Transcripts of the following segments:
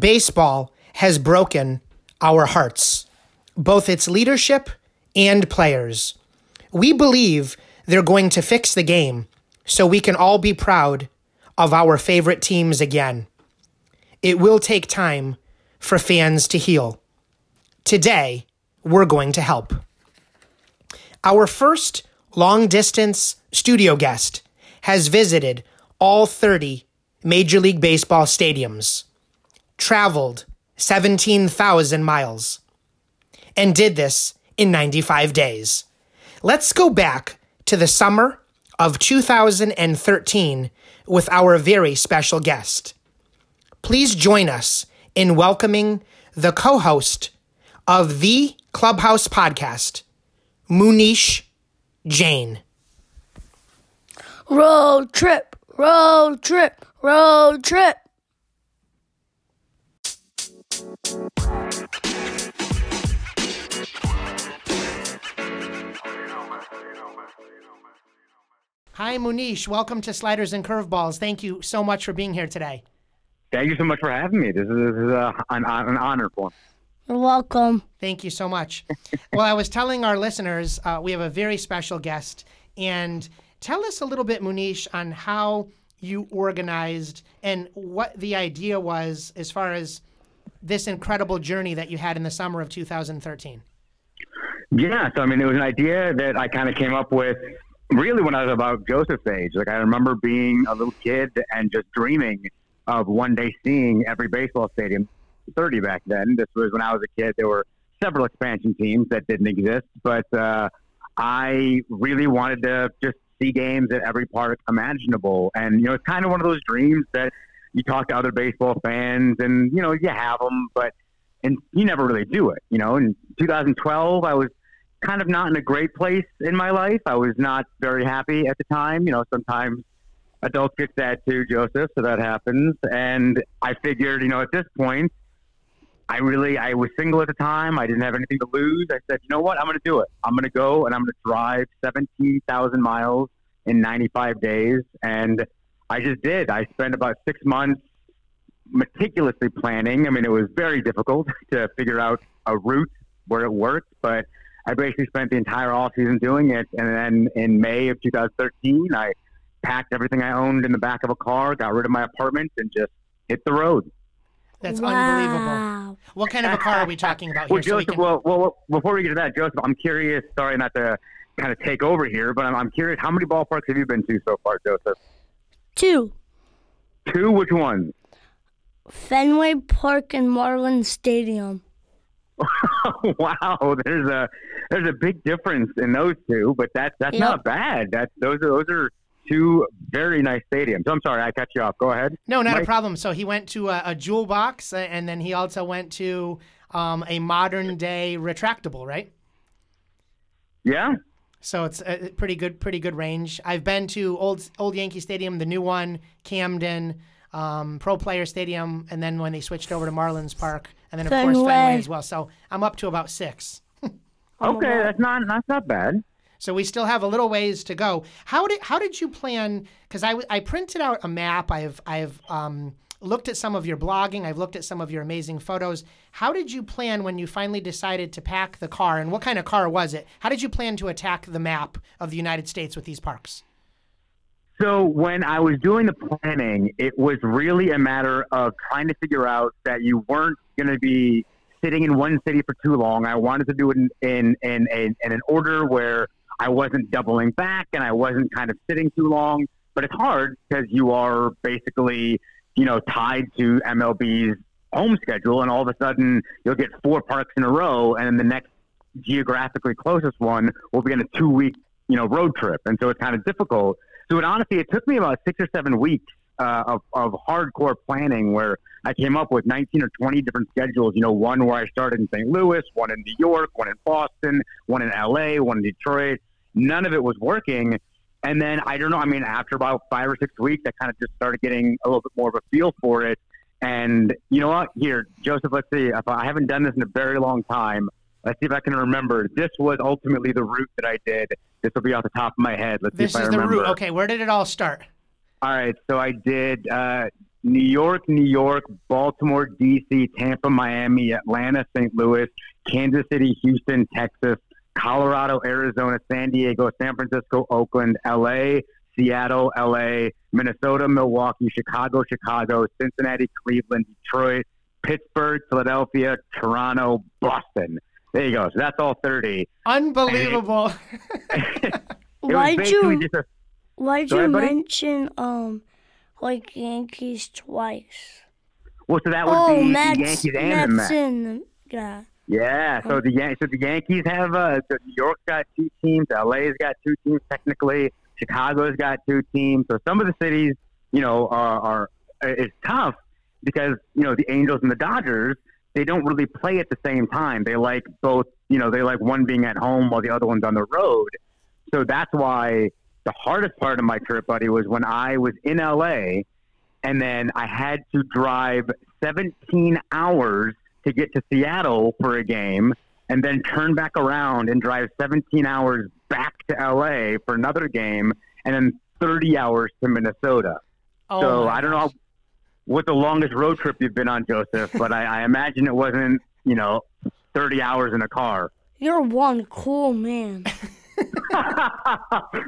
baseball has broken our hearts, both its leadership and players. We believe they're going to fix the game so we can all be proud of our favorite teams again. It will take time for fans to heal. Today, we're going to help. Our first long distance studio guest has visited all 30 Major League Baseball stadiums, traveled 17,000 miles, and did this in 95 days. Let's go back to the summer of 2013 with our very special guest. Please join us in welcoming the co host of the Clubhouse podcast, Munish Jain. Road trip, road trip, road trip. Hi, Munish. Welcome to Sliders and Curveballs. Thank you so much for being here today. Thank you so much for having me. This is, this is uh, an, an honor for me. You're welcome. Thank you so much. well, I was telling our listeners uh, we have a very special guest, and tell us a little bit, Munish, on how you organized and what the idea was as far as this incredible journey that you had in the summer of 2013. Yeah, so I mean, it was an idea that I kind of came up with really when I was about Joseph's age. Like I remember being a little kid and just dreaming of one day seeing every baseball stadium. 30 back then. This was when I was a kid. There were several expansion teams that didn't exist, but uh, I really wanted to just see games at every park imaginable. And you know, it's kind of one of those dreams that you talk to other baseball fans, and you know, you have them, but and you never really do it. You know, in 2012, I was kind of not in a great place in my life. I was not very happy at the time. You know, sometimes adults get sad too, Joseph, so that happens. And I figured, you know, at this point, I really, I was single at the time. I didn't have anything to lose. I said, you know what? I'm going to do it. I'm going to go and I'm going to drive 17,000 miles in 95 days. And I just did. I spent about six months meticulously planning. I mean, it was very difficult to figure out a route where it worked, but I basically spent the entire off season doing it. And then in May of 2013, I packed everything I owned in the back of a car, got rid of my apartment, and just hit the road. That's Wow. unbelievable. What kind of a car are we talking about here? Well, so we can- well, well, well, before we get to that, Joseph, I'm curious. Sorry, not to kind of take over here, but I'm, I'm curious. How many ballparks have you been to so far, Joseph? Two. Two. Which one? Fenway Park and Marlin Stadium. wow, there's a there's a big difference in those two, but that's that's Yep. not bad. That's those are those are two very nice stadiums. I'm sorry, I cut you off. Go ahead. no, not a problem. So he went to a, a jewel box, uh, and then he also went to um, a modern day retractable, right? Yeah. So it's a pretty good, pretty good range. I've been to old old Yankee Stadium, the new one, Camden, um, Pro Player Stadium, and then when they switched over to Marlins Park, and then of course Fenway Fenway. as well. So I'm up to about six. Okay, that's not that's not bad. So we still have a little ways to go. How did how did you plan? Because I, I printed out a map. I've I've um, looked at some of your blogging. I've looked at some of your amazing photos. How did you plan when you finally decided to pack the car? And what kind of car was it? How did you plan to attack the map of the United States with these parks? So when I was doing the planning, it was really a matter of trying to figure out that you weren't going to be sitting in one city for too long. I wanted to do it in in in, in, in an order where I wasn't doubling back and I wasn't kind of sitting too long. But it's hard because you are basically you know tied to MLB's home schedule, and all of a sudden you'll get four parks in a row, and then the next geographically closest one will be in a two week you know road trip, and so it's kind of difficult. So it honestly, it took me about six or seven weeks uh, of, of hardcore planning where I came up with 19 or 20 different schedules. You know, one where I started in St. Louis, one in New York, one in Boston, one in LA, one in Detroit. None of it was working. And then I don't know. I mean, after about five or six weeks, I kind of just started getting a little bit more of a feel for it. And you know what? Here, Joseph, let's see. If I haven't done this in a very long time, let's see if I can remember. This was ultimately the route that I did. This will be off the top of my head. Let's This see if I remember. This is the route. Okay, where did it all start? All right, so I did uh, New York, New York, Baltimore, D.C., Tampa, Miami, Atlanta, St. Louis, Kansas City, Houston, Texas, Colorado, Arizona, San Diego, San Francisco, Oakland, L.A., Seattle, LA, Minnesota, Milwaukee, Chicago, Chicago, Cincinnati, Cleveland, Detroit, Pittsburgh, Philadelphia, Toronto, Boston. There you go. So that's all 30. Unbelievable. It Why'd you a Why'd Go you buddy. mention um like Yankees twice? well, so that would Oh, be Mets, the Yankees and the Mets Mets. and yeah. Yeah, so the Yan- so the Yankees have uh, so New York's got two teams, LA's got two teams technically, Chicago's got two teams. So some of the cities, you know, are, are it's tough because you know the Angels and the Dodgers they don't really play at the same time. They like both, you know, they like one being at home while the other one's on the road. So that's why the hardest part of my trip, buddy, was when I was in LA and then I had to drive 17 hours to get to Seattle for a game and then turn back around and drive 17 hours back to LA for another game and then 30 hours to Minnesota. Oh so I don't know gosh. what the longest road trip you've been on, Joseph, but I, I imagine it wasn't, you know, 30 hours in a car. You're one cool man.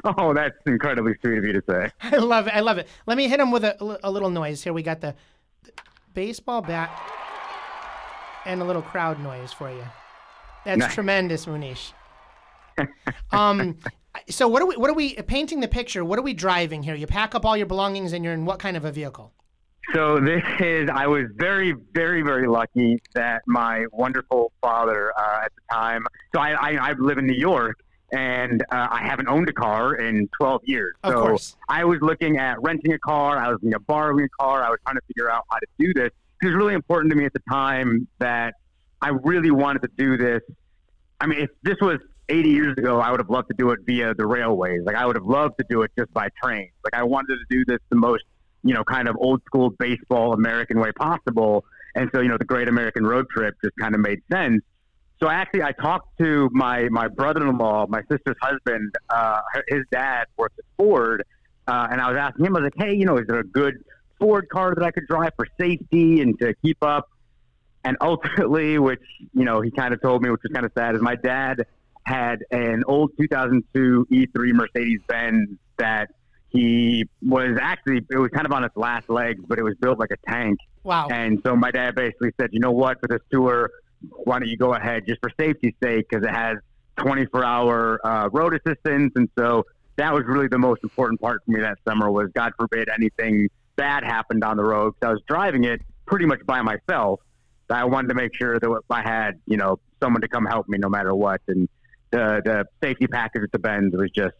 oh, that's incredibly sweet of you to say. I love it. I love it. Let me hit him with a, a little noise. Here we got the, the baseball bat and a little crowd noise for you. That's Nice. tremendous, Munish. um, so what are we? What are we painting the picture? What are we driving here? You pack up all your belongings and you're in what kind of a vehicle? So this is, I was very, very, very lucky that my wonderful father uh, at the time, so I, I, I live in New York and uh, I haven't owned a car in 12 years. Of so course. I was looking at renting a car. I was looking at borrowing a car. I was trying to figure out how to do this. It was really important to me at the time that I really wanted to do this. I mean, if this was 80 years ago, I would have loved to do it via the railways. Like I would have loved to do it just by train. Like I wanted to do this the most, you know, kind of old school baseball American way possible. And so, you know, the Great American Road Trip just kind of made sense. So actually I talked to my my brother-in-law, my sister's husband. Uh, his dad worked at Ford, uh, and I was asking him. I was like, "Hey, you know, is there a good Ford car that I could drive for safety and to keep up?" And ultimately, which you know, he kind of told me, which was kind of sad, is my dad had an old 2002 E3 Mercedes Benz that he was actually it was kind of on its last legs, but it was built like a tank. Wow. And so my dad basically said, you know what, for this tour, why don't you go ahead just for safety's sake because it has 24 hour uh, road assistance. And so that was really the most important part for me that summer was God forbid anything bad happened on the road 'cause I was driving it pretty much by myself. I wanted to make sure that I had, you know, someone to come help me no matter what. And the, the safety package at the Benz was just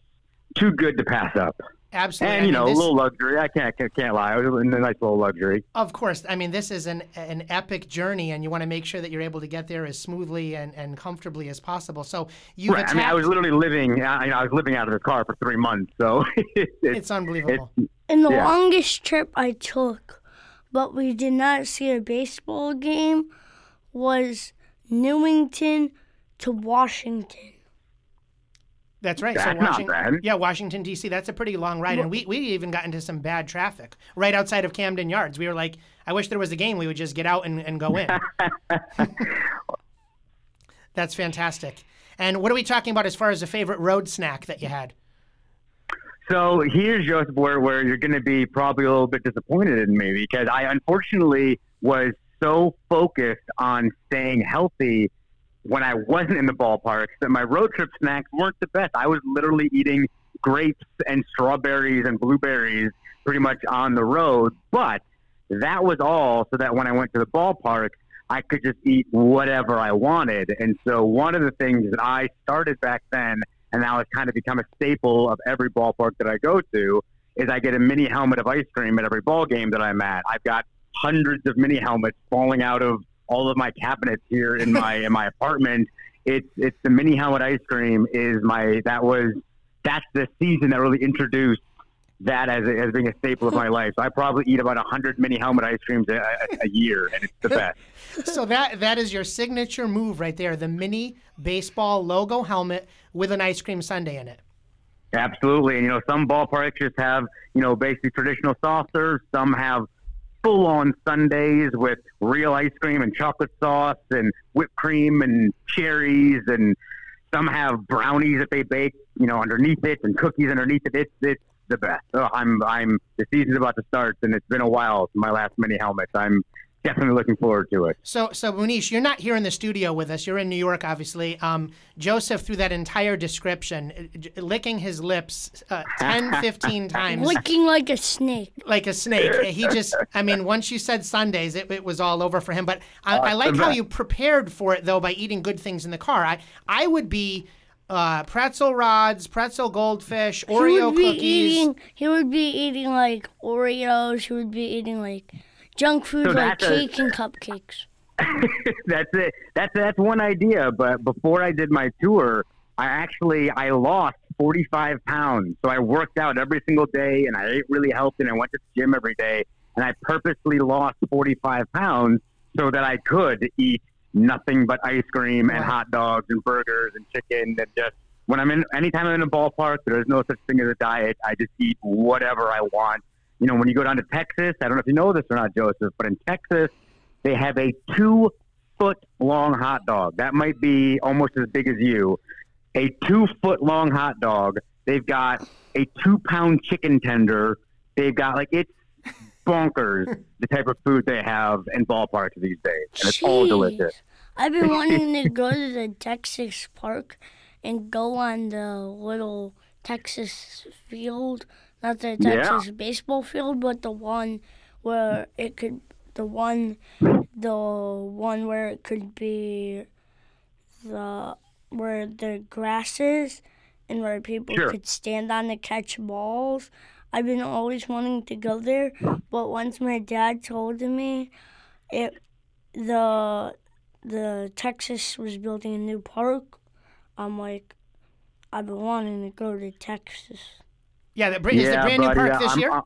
too good to pass up. Absolutely. And, I you mean, know, this- a little luxury. I can't, can't, can't lie. It was a nice little luxury. Of course. I mean, this is an an epic journey, and you want to make sure that you're able to get there as smoothly and, and comfortably as possible. So you've Right. I mean, I was literally living. I, you know, I was living out of the car for three months, so it's, it's unbelievable. And the Yeah. longest trip I took, but we did not see a baseball game, was Newington to Washington. That's right. That's so Washington, yeah, Washington D.C. That's a pretty long ride, and we we even got into some bad traffic right outside of Camden Yards. We were like, I wish there was a game. We would just get out and, and go in. That's fantastic. And what are we talking about as far as a favorite road snack that you had? So here's Joseph, where where you're going to be probably a little bit disappointed in me because I unfortunately was so focused on staying healthy when I wasn't in the ballpark that my road trip snacks weren't the best. I was literally eating grapes and strawberries and blueberries pretty much on the road, but that was all so that when I went to the ballpark, I could just eat whatever I wanted. And so one of the things that I started back then, and now it's kind of become a staple of every ballpark that I go to, is I get a mini helmet of ice cream at every ball game that I'm at. I've got hundreds of mini helmets falling out of all of my cabinets here in my in my apartment. It's it's the mini helmet ice cream is my that was that's the season that really introduced that as, a, as being a staple of my life. So I probably eat about hundred mini helmet ice creams a, a, a year, and it's the best. So that that is your signature move right there, the mini baseball logo helmet with an ice cream sundae in it. Absolutely, and you know some ballparks just have you know basically traditional soft serves. Some have full on sundaes with real ice cream and chocolate sauce and whipped cream and cherries and some have brownies that they bake, you know, underneath it and cookies underneath it. It's it's the best. Oh, I'm I'm the season's about to start and it's been a while since my last mini helmet. I'm definitely looking forward to it. So, so Munish, you're not here in the studio with us. You're in New York, obviously. Um, Joseph, through that entire description, uh, licking his lips uh, 10, 15 times. Licking like a snake. Like a snake. He just, I mean, once you said sundaes, it, it was all over for him. But I, I like how you prepared for it, though, by eating good things in the car. I, I would be uh, pretzel rods, pretzel goldfish, Oreo he would be cookies. Eating, he would be eating like Oreos. He would be eating like junk food So like that's a- cake and cupcakes. that's it. That's that's one idea. But before I did my tour, I actually I lost 45 pounds. So I worked out every single day, and I ate really healthy, and I went to the gym every day, and I purposely lost 45 pounds so that I could eat nothing but ice cream and Wow. hot dogs and burgers and chicken and just. When I'm in, anytime I'm in a ballpark, there's no such thing as a diet. I just eat whatever I want. You know, when you go down to Texas, I don't know if you know this or not, Joseph, but in Texas, they have a two foot long hot dog. That might be almost as big as you. A two foot long hot dog. They've got a two pound chicken tender. They've got like it's bonkers the type of food they have in ballparks these days, and it's all delicious. I've been wanting to go to the Texas park and go on the little Texas field, not the Yeah. Texas baseball field, but the one where it could, the one, the one where it could be the where the grass is and where people Sure. could stand on to catch balls. I've been always wanting to go there, but once my dad told me it the the Texas was building a new park, I'm like, I've been wanting to go to Texas. Yeah, the, is the yeah, brand new park yeah, this I'm, year?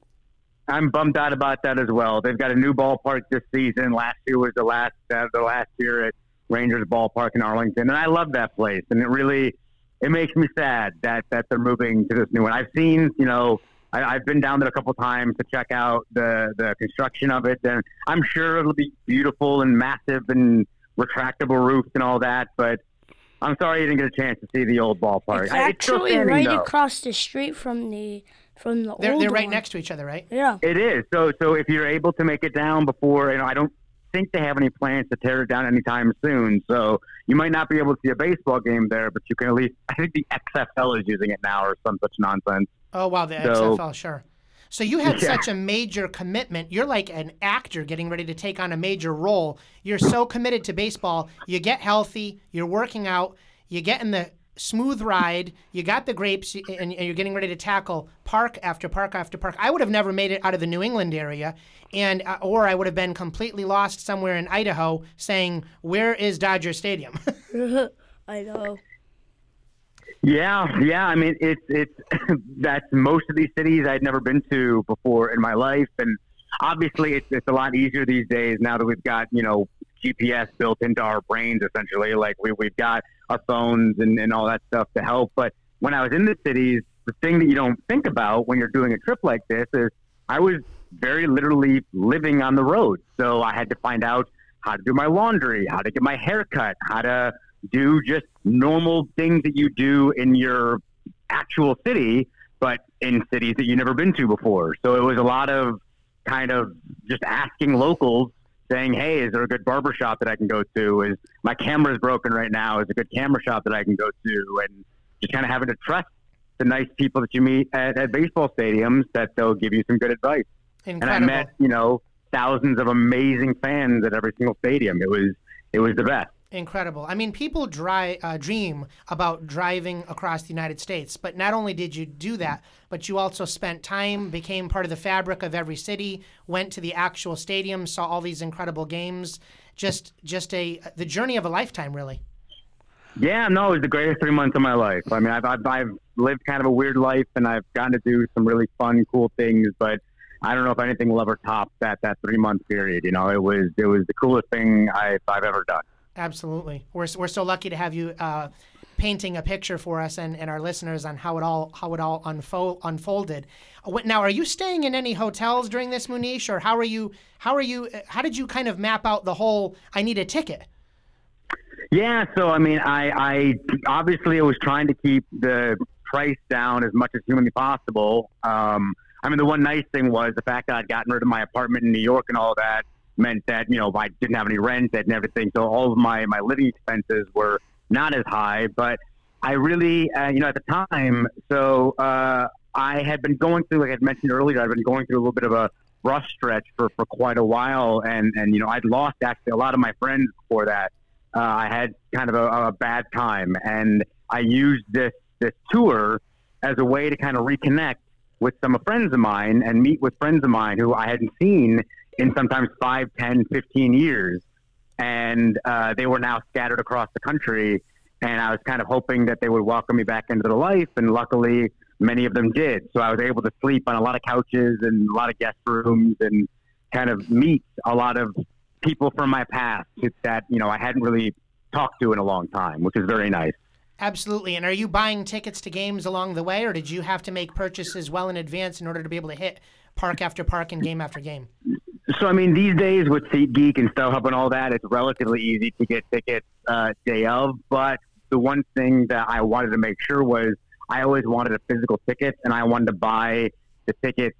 I'm bummed out about that as well. They've got a new ballpark this season. Last year was the last uh, the last year at Rangers Ballpark in Arlington, and I love that place. And it really it makes me sad that that they're moving to this new one. I've seen, you know, I, I've been down there a couple times to check out the the construction of it, and I'm sure it'll be beautiful and massive and retractable roofs and all that. But I'm sorry you didn't get a chance to see the old ballpark. It's I- still actually standing, right though. across the street from the from the They're, old they're right one. next to each other, right? Yeah. It is. So so if you're able to make it down before, you know, I don't think they have any plans to tear it down anytime soon. So you might not be able to see a baseball game there, but you can at least. I think the XFL is using it now or some such nonsense. Oh wow, the So- XFL, sure. So you had Yeah. such a major commitment. You're like an actor getting ready to take on a major role. You're so committed to baseball. You get healthy. You're working out. You get in the smooth ride. You got the grapes, and and you're getting ready to tackle park after park after park. I would have never made it out of the New England area, and uh, or I would have been completely lost somewhere in Idaho, saying, "Where is Dodger Stadium?" I know. Yeah, yeah. I mean, it's it's that's most of these cities I'd never been to before in my life, and obviously it's it's a lot easier these days now that we've got you know GPS built into our brains essentially. Like we we've got our phones and and all that stuff to help. But when I was in the cities, the thing that you don't think about when you're doing a trip like this is I was very literally living on the road, so I had to find out how to do my laundry, how to get my hair cut, how to do just normal things that you do in your actual city, but in cities that you've never been to before. So it was a lot of kind of just asking locals, saying, "Hey, is there a good barber shop that I can go to? Is my camera's broken right now? Is a good camera shop that I can go to?" And just kind of having to trust the nice people that you meet at, at baseball stadiums that they'll give you some good advice. And I met, you know, thousands of amazing fans at every single stadium. It was it was the best. Incredible. I mean, people dry, uh, dream about driving across the United States, but not only did you do that, but you also spent time, became part of the fabric of every city, went to the actual stadium, saw all these incredible games. Just, just a the journey of a lifetime, really. Yeah, no, it was the greatest three months of my life. I mean, I've, I've, I've lived kind of a weird life and I've gotten to do some really fun, cool things, but I don't know if anything will ever top that, that three month period. You know, it was, it was the coolest thing I've, I've ever done. Absolutely. We're, we're so lucky to have you uh, painting a picture for us and, and our listeners on how it all how it all unfold, unfolded. Uh, Now, are you staying in any hotels during this, Munish, or how are you? How are you? uh, How did you kind of map out the whole? I need a ticket. Yeah, so I mean, I, I obviously I was trying to keep the price down as much as humanly possible. Um, I mean, the one nice thing was the fact that I'd gotten rid of my apartment in New York and all that meant that you know I didn't have any rent and everything, so all of my my living expenses were not as high. But I really, uh, you know, at the time, so uh, I had been going through, like I mentioned earlier, I'd been going through a little bit of a rough stretch for for quite a while, and and you know I'd lost actually a lot of my friends before that. Uh, I had kind of a, a bad time, and I used this this tour as a way to kind of reconnect with some friends of mine and meet with friends of mine who I hadn't seen in sometimes 5, 10, 15 years. And uh, they were now scattered across the country. And I was kind of hoping that they would welcome me back into their life. And luckily, many of them did. So I was able to sleep on a lot of couches and a lot of guest rooms and kind of meet a lot of people from my past that you know I hadn't really talked to in a long time, which is very nice. Absolutely. And are you buying tickets to games along the way, or did you have to make purchases well in advance in order to be able to hit park after park and game after game? So I mean, these days with SeatGeek and StubHub and all that, it's relatively easy to get tickets uh, day of. But the one thing that I wanted to make sure was I always wanted a physical ticket, and I wanted to buy the tickets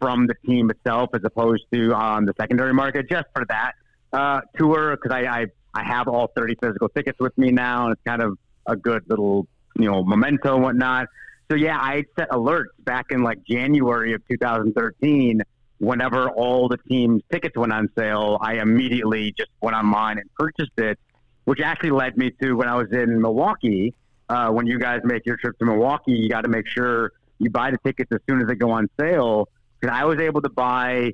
from the team itself as opposed to on the secondary market, just for that uh, tour because I, I I have all 30 physical tickets with me now, and it's kind of a good little you know memento and whatnot. So yeah, I set alerts back in like January of 2013. Whenever all the team's tickets went on sale, I immediately just went online and purchased it, which actually led me to when I was in Milwaukee. Uh, when you guys make your trip to Milwaukee, you got to make sure you buy the tickets as soon as they go on sale. Because I was able to buy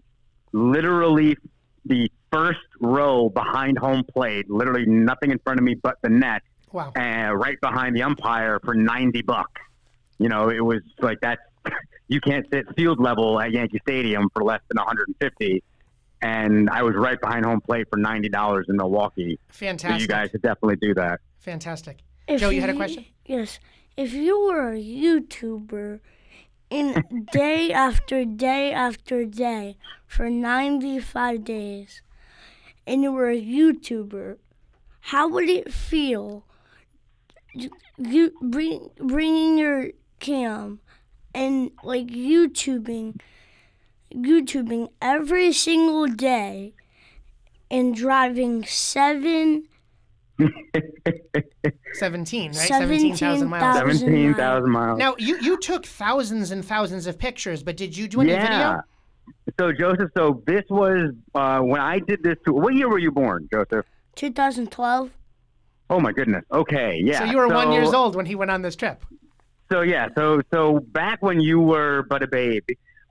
literally the first row behind home plate, literally nothing in front of me but the net, Wow. and right behind the umpire for 90 bucks. You know, it was like that's you can't sit field level at Yankee Stadium for less than 150. And I was right behind home plate for ninety dollars in Milwaukee. So Fantastic. you guys should definitely do that. Fantastic. If Joe, you had a question? Yes. If you were a YouTuber in day after day after day for 95 days, and you were a YouTuber, how would it feel? You- You bring bringing your cam and like YouTubing, YouTubing every single day, and driving seven 17, right? 17,000 17,000 miles. Thousand Seventeen thousand miles. Now, you, you took thousands and thousands of pictures, but did you do any yeah. video? So Joseph, so this was uh, when I did this. Tour. What year were you born, Joseph? 2012. Oh my goodness. Okay, yeah. So you were one years old when he went on this trip. So yeah, so so back when you were but a babe,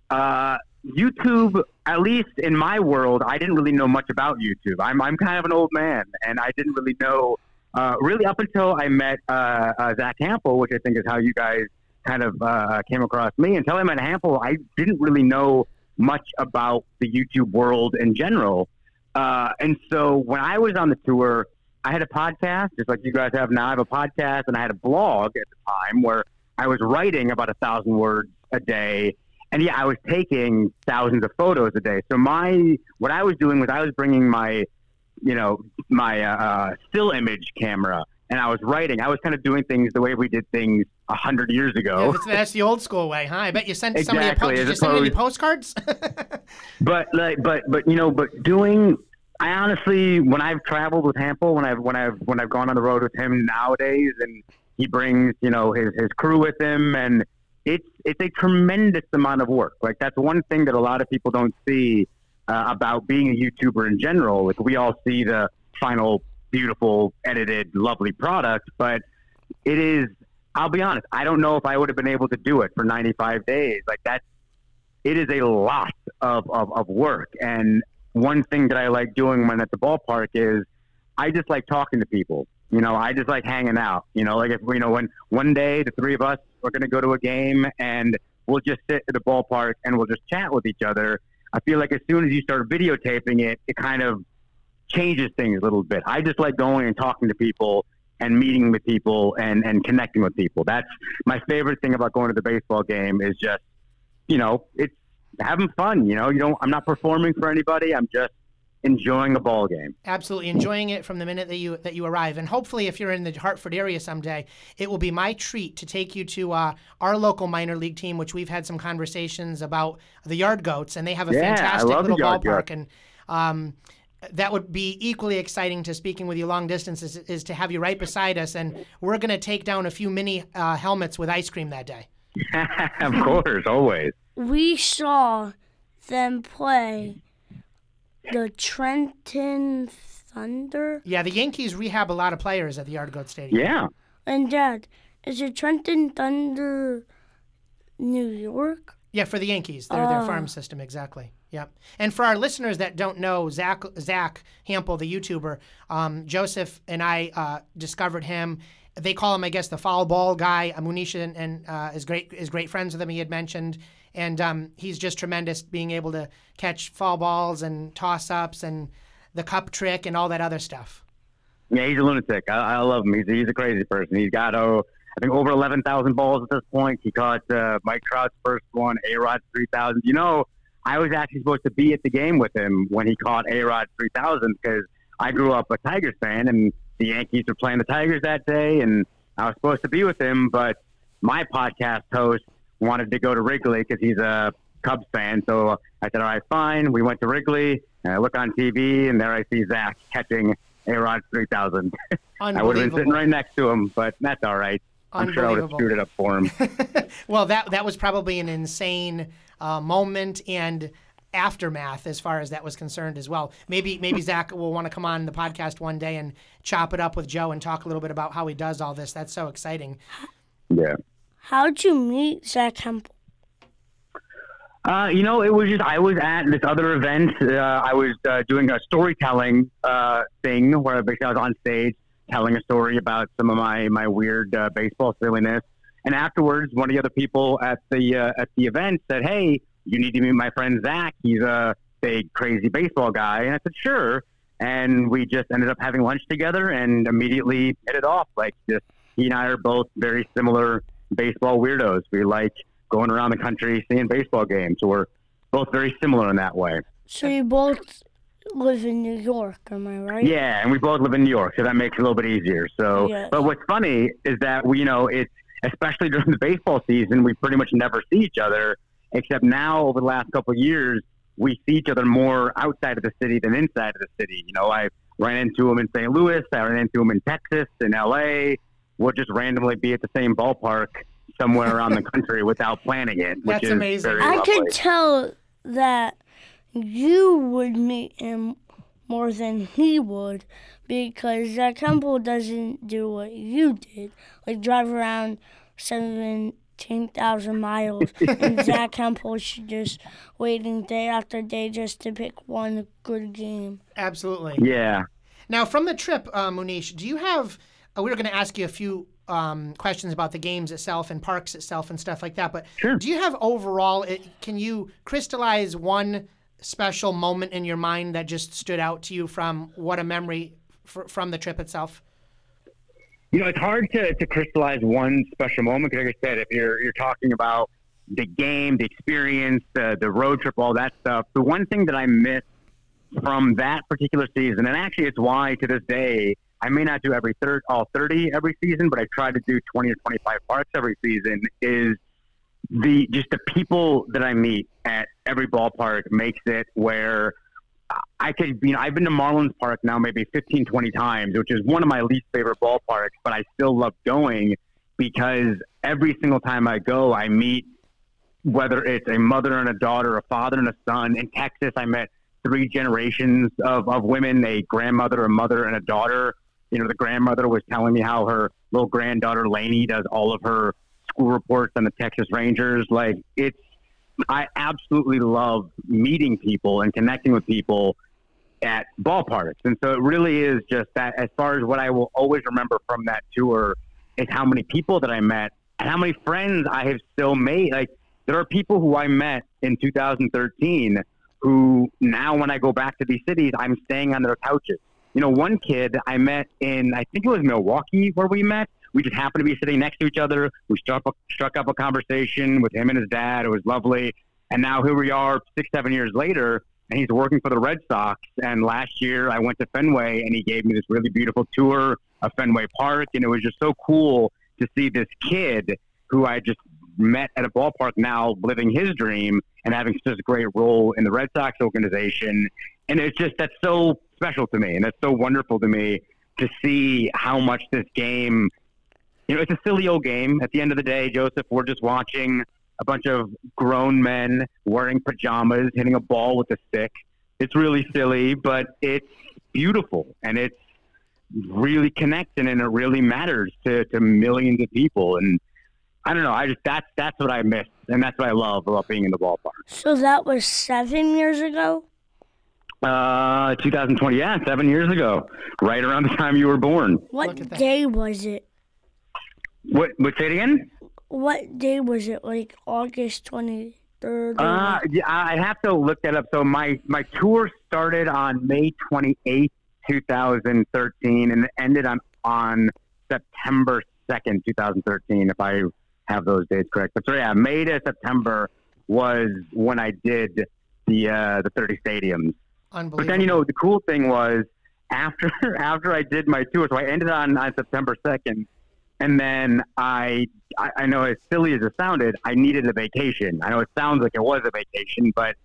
uh, YouTube, at least in my world, I didn't really know much about YouTube. I'm I'm kind of an old man, and I didn't really know uh, really up until I met uh, uh, Zack Hample, which I think is how you guys kind of uh, came across me. Until I met Hample, I didn't really know much about the YouTube world in general. Uh, and so when I was on the tour, I had a podcast, just like you guys have now. I have a podcast, and I had a blog at the time where I was writing about a thousand words a day. And yeah, I was taking thousands of photos a day. So my what I was doing was I was bringing my, you know, my uh, still image camera, and I was writing. I was kind of doing things the way we did things a hundred years Yeah, ago. that's, that's the old school way, huh? I bet you sent somebody a po- Exactly, you send any postcards? But like, but but you know, but doing. I honestly, when I've traveled with Hample, when I've when I've when I've gone on the road with him nowadays, and he brings you know his his crew with him, and it's it's a tremendous amount of work. Like that's one thing that a lot of people don't see uh, about being a YouTuber in general. Like we all see the final, beautiful, edited, lovely product, but it is. I'll be honest. I don't know if I would have been able to do it for 95 days. Like that's it is a lot of, of, of work. And one thing that I like doing when at the ballpark is I just like talking to people. You know, I just like hanging out. You know, like if you know when one day the three of us are going to go to a game and we'll just sit at the ballpark and we'll just chat with each other. I feel like as soon as you start videotaping it, it kind of changes things a little bit. I just like going and talking to people and meeting with people and, and connecting with people. That's my favorite thing about going to the baseball game is just, you know, it's having fun. You know, you don't, I'm not performing for anybody. I'm just enjoying a ball game. Absolutely enjoying it from the minute that you that you arrive, and hopefully, if you're in the Hartford area someday, it will be my treat to take you to uh, our local minor league team, which we've had some conversations about the Yard Goats, and they have a Yeah, fantastic little ballpark, Goats. and um, that would be equally exciting to speaking with you long distance is, is to have you right beside us, and we're going to take down a few mini uh, helmets with ice cream that day. of course, always. We saw them play the Trenton Thunder. Yeah, the Yankees rehab a lot of players at the Yard Goat Stadium. Yeah. And Dad, is it Trenton Thunder New York? Yeah, for the Yankees, their their farm system exactly. Yep. And for our listeners that don't know, Zack Zack Hample, the YouTuber, um, Joseph and I uh, discovered him. They call him, I guess, the foul ball guy. Uh, Munish and, and uh, is great is great friends with him. He had mentioned, and um, he's just tremendous, being able to catch foul balls and toss ups and the cup trick and all that other stuff. Yeah, he's a lunatic. I, I love him. He's, he's a crazy person. He's got, oh, I think over 11,000 balls at this point. He caught uh, Mike Trout's first one, A-Rod 3,000. You know, I was actually supposed to be at the game with him when he caught A-Rod 3000 because I grew up a Tigers fan and the Yankees were playing the Tigers that day and I was supposed to be with him, but my podcast host wanted to go to Wrigley because he's a Cubs fan. So I said, all right, fine. We went to Wrigley and I look on TV and there I see Zack catching A-Rod 3000. I would have been sitting right next to him, but that's all right. I'm sure I would have screwed it up for him. Well, that that was probably an insane uh, moment and aftermath as far as that was concerned as well. Maybe maybe Zack will want to come on the podcast one day and chop it up with Joe and talk a little bit about how he does all this. That's so exciting. yeah. How'd you meet Zack Hample? Uh, you know, it was just I was at this other event. Uh, I was uh, doing a storytelling uh, thing where basically I was on stage telling a story about some of my my weird uh, baseball silliness. And afterwards, one of the other people at the uh, at the event said, "Hey, you need to meet my friend Zack. He's a big crazy baseball guy." And I said, "Sure." And we just ended up having lunch together and immediately hit it off. Like, just he and I are both very similar baseball weirdos. We like going around the country seeing baseball games. So we're both very similar in that way. So you both live in New York, am I right? Yeah, and we both live in New York, so that makes it a little bit easier. So, Yes. but what's funny is that we, you know, it's especially during the baseball season, we pretty much never see each other. Except now, over the last couple of years, we see each other more outside of the city than inside of the city. You know, I ran into him in St. Louis, I ran into him in Texas, in LA. We'll just randomly be at the same ballpark somewhere around the country without planning it, which That's is amazing. very I lovely. could tell that you would meet him more than he would because that Hample doesn't do what you did, like drive around 17,000 miles. and Zack Hample's just waiting day after day just to pick one good game. Absolutely. Yeah. Now, from the trip, uh, Munish, do you have? Uh, we were going to ask you a few um, questions about the games itself and parks itself and stuff like that. But Sure. do you have overall? It, can you crystallize one special moment in your mind that just stood out to you from what a memory fr- from the trip itself? You know, it's hard to, to crystallize one special moment like I said, if you're you're talking about the game, the experience, the the road trip, all that stuff. The one thing that I miss from that particular season, and actually, it's why to this day I may not do every third all thirty every season, but I try to do twenty or twenty five parks every season. Is the just the people that I meet at every ballpark makes it where I could, you know, I've been to Marlins Park now maybe 15, 20 times, which is one of my least favorite ballparks, but I still love going because every single time I go, I meet whether it's a mother and a daughter, a father and a son. In Texas, I met three generations of, of women, a grandmother, a mother, and a daughter. You know, the grandmother was telling me how her little granddaughter Lainey does all of her school reports on the Texas Rangers. Like it's I absolutely love meeting people and connecting with people at ballparks. And so it really is just that as far as what I will always remember from that tour is how many people that I met and how many friends I have still made. Like there are people who I met in 2013 who now when I go back to these cities, I'm staying on their couches. you know, one kid I met in, I think it was Milwaukee where we met. We just happened to be sitting next to each other. We struck, struck up a conversation with him and his dad. It was lovely. And now here we are, six, seven years later, and he's working for the Red Sox. And last year I went to Fenway and he gave me this really beautiful tour of Fenway Park. And it was just so cool to see this kid who I just met at a ballpark now living his dream and having such a great role in the Red Sox organization. And it's just, that's so special to me. And that's so wonderful to me to see how much this game, you know, it's a silly old game. At the end of the day, Joseph, we're just watching a bunch of grown men wearing pajamas hitting a ball with a stick. It's really silly, but it's beautiful and it's really connecting and it really matters to, to millions of people. And I don't know. I just that's that's what I miss, and that's what I love about being in the ballpark. So that was seven years ago. Uh, 2020. Yeah, seven years ago, right around the time you were born. What day was it? What? What? Say it again. What day was it? Like August twenty third. Uh, yeah, I have to look that up. So my my tour started on May 28th, 2013, and it ended on on September 2nd, 2013. If I have those dates correct. But so yeah, May to September was when I did the uh, the 30 stadiums. But then you know the cool thing was after after I did my tour, so I ended on on September 2nd, and then I, I I know as silly as it sounded, I needed a vacation. I know it sounds like it was a vacation, but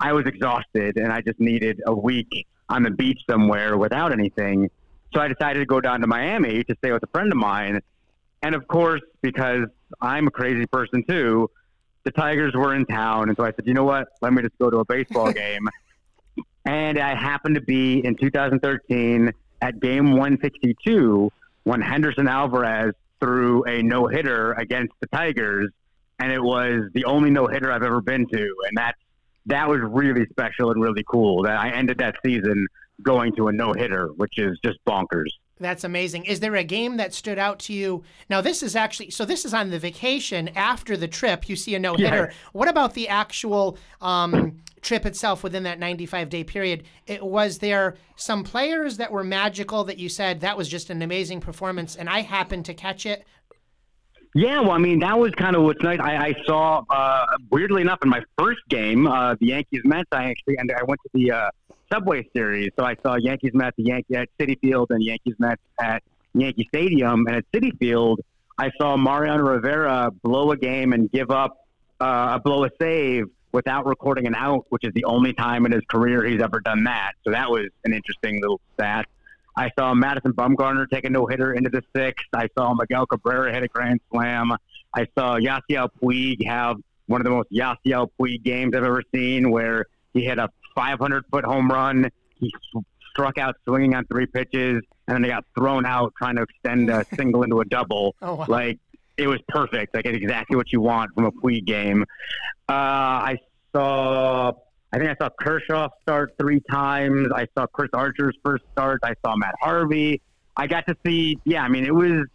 I was exhausted and I just needed a week on the beach somewhere without anything. So I decided to go down to Miami to stay with a friend of mine. And of course, because I'm a crazy person too, the Tigers were in town. And so I said, you know what? Let me just go to a baseball game. And I happened to be in 2013 at game 162 when Henderson Alvarez threw a no hitter against the Tigers. And it was the only no hitter I've ever been to. And that, that was really special and really cool that I ended that season going to a no hitter, which is just bonkers. That's amazing. Is there a game that stood out to you? Now, this is actually so. This is on the vacation after the trip. You see a no hitter. Yeah. What about the actual um, trip itself within that 95 day period? It, was there some players that were magical that you said that was just an amazing performance, and I happened to catch it? Yeah, well, I mean, that was kind of what's nice. I, I saw, uh, weirdly enough, in my first game, uh, the Yankees Mets. I actually, and I went to the. Uh, Subway Series. So I saw Yankees Mets at Yankee at Citi Field and Yankees Mets at Yankee Stadium. And at Citi Field, I saw Mariano Rivera blow a game and give up uh, a blow a save without recording an out, which is the only time in his career he's ever done that. So that was an interesting little stat. I saw Madison Bumgarner take a no hitter into the sixth. I saw Miguel Cabrera hit a grand slam. I saw Yasiel Puig have one of the most Yasiel Puig games I've ever seen, where he hit a 500 foot home run. He struck out swinging on three pitches, and then he got thrown out trying to extend a single into a double. Oh, wow. Like it was perfect. Like it's exactly what you want from a Puig game. Uh, I saw. I think I saw Kershaw start three times. I saw Chris Archer's first start. I saw Matt Harvey. I got to see. Yeah, I mean, it was.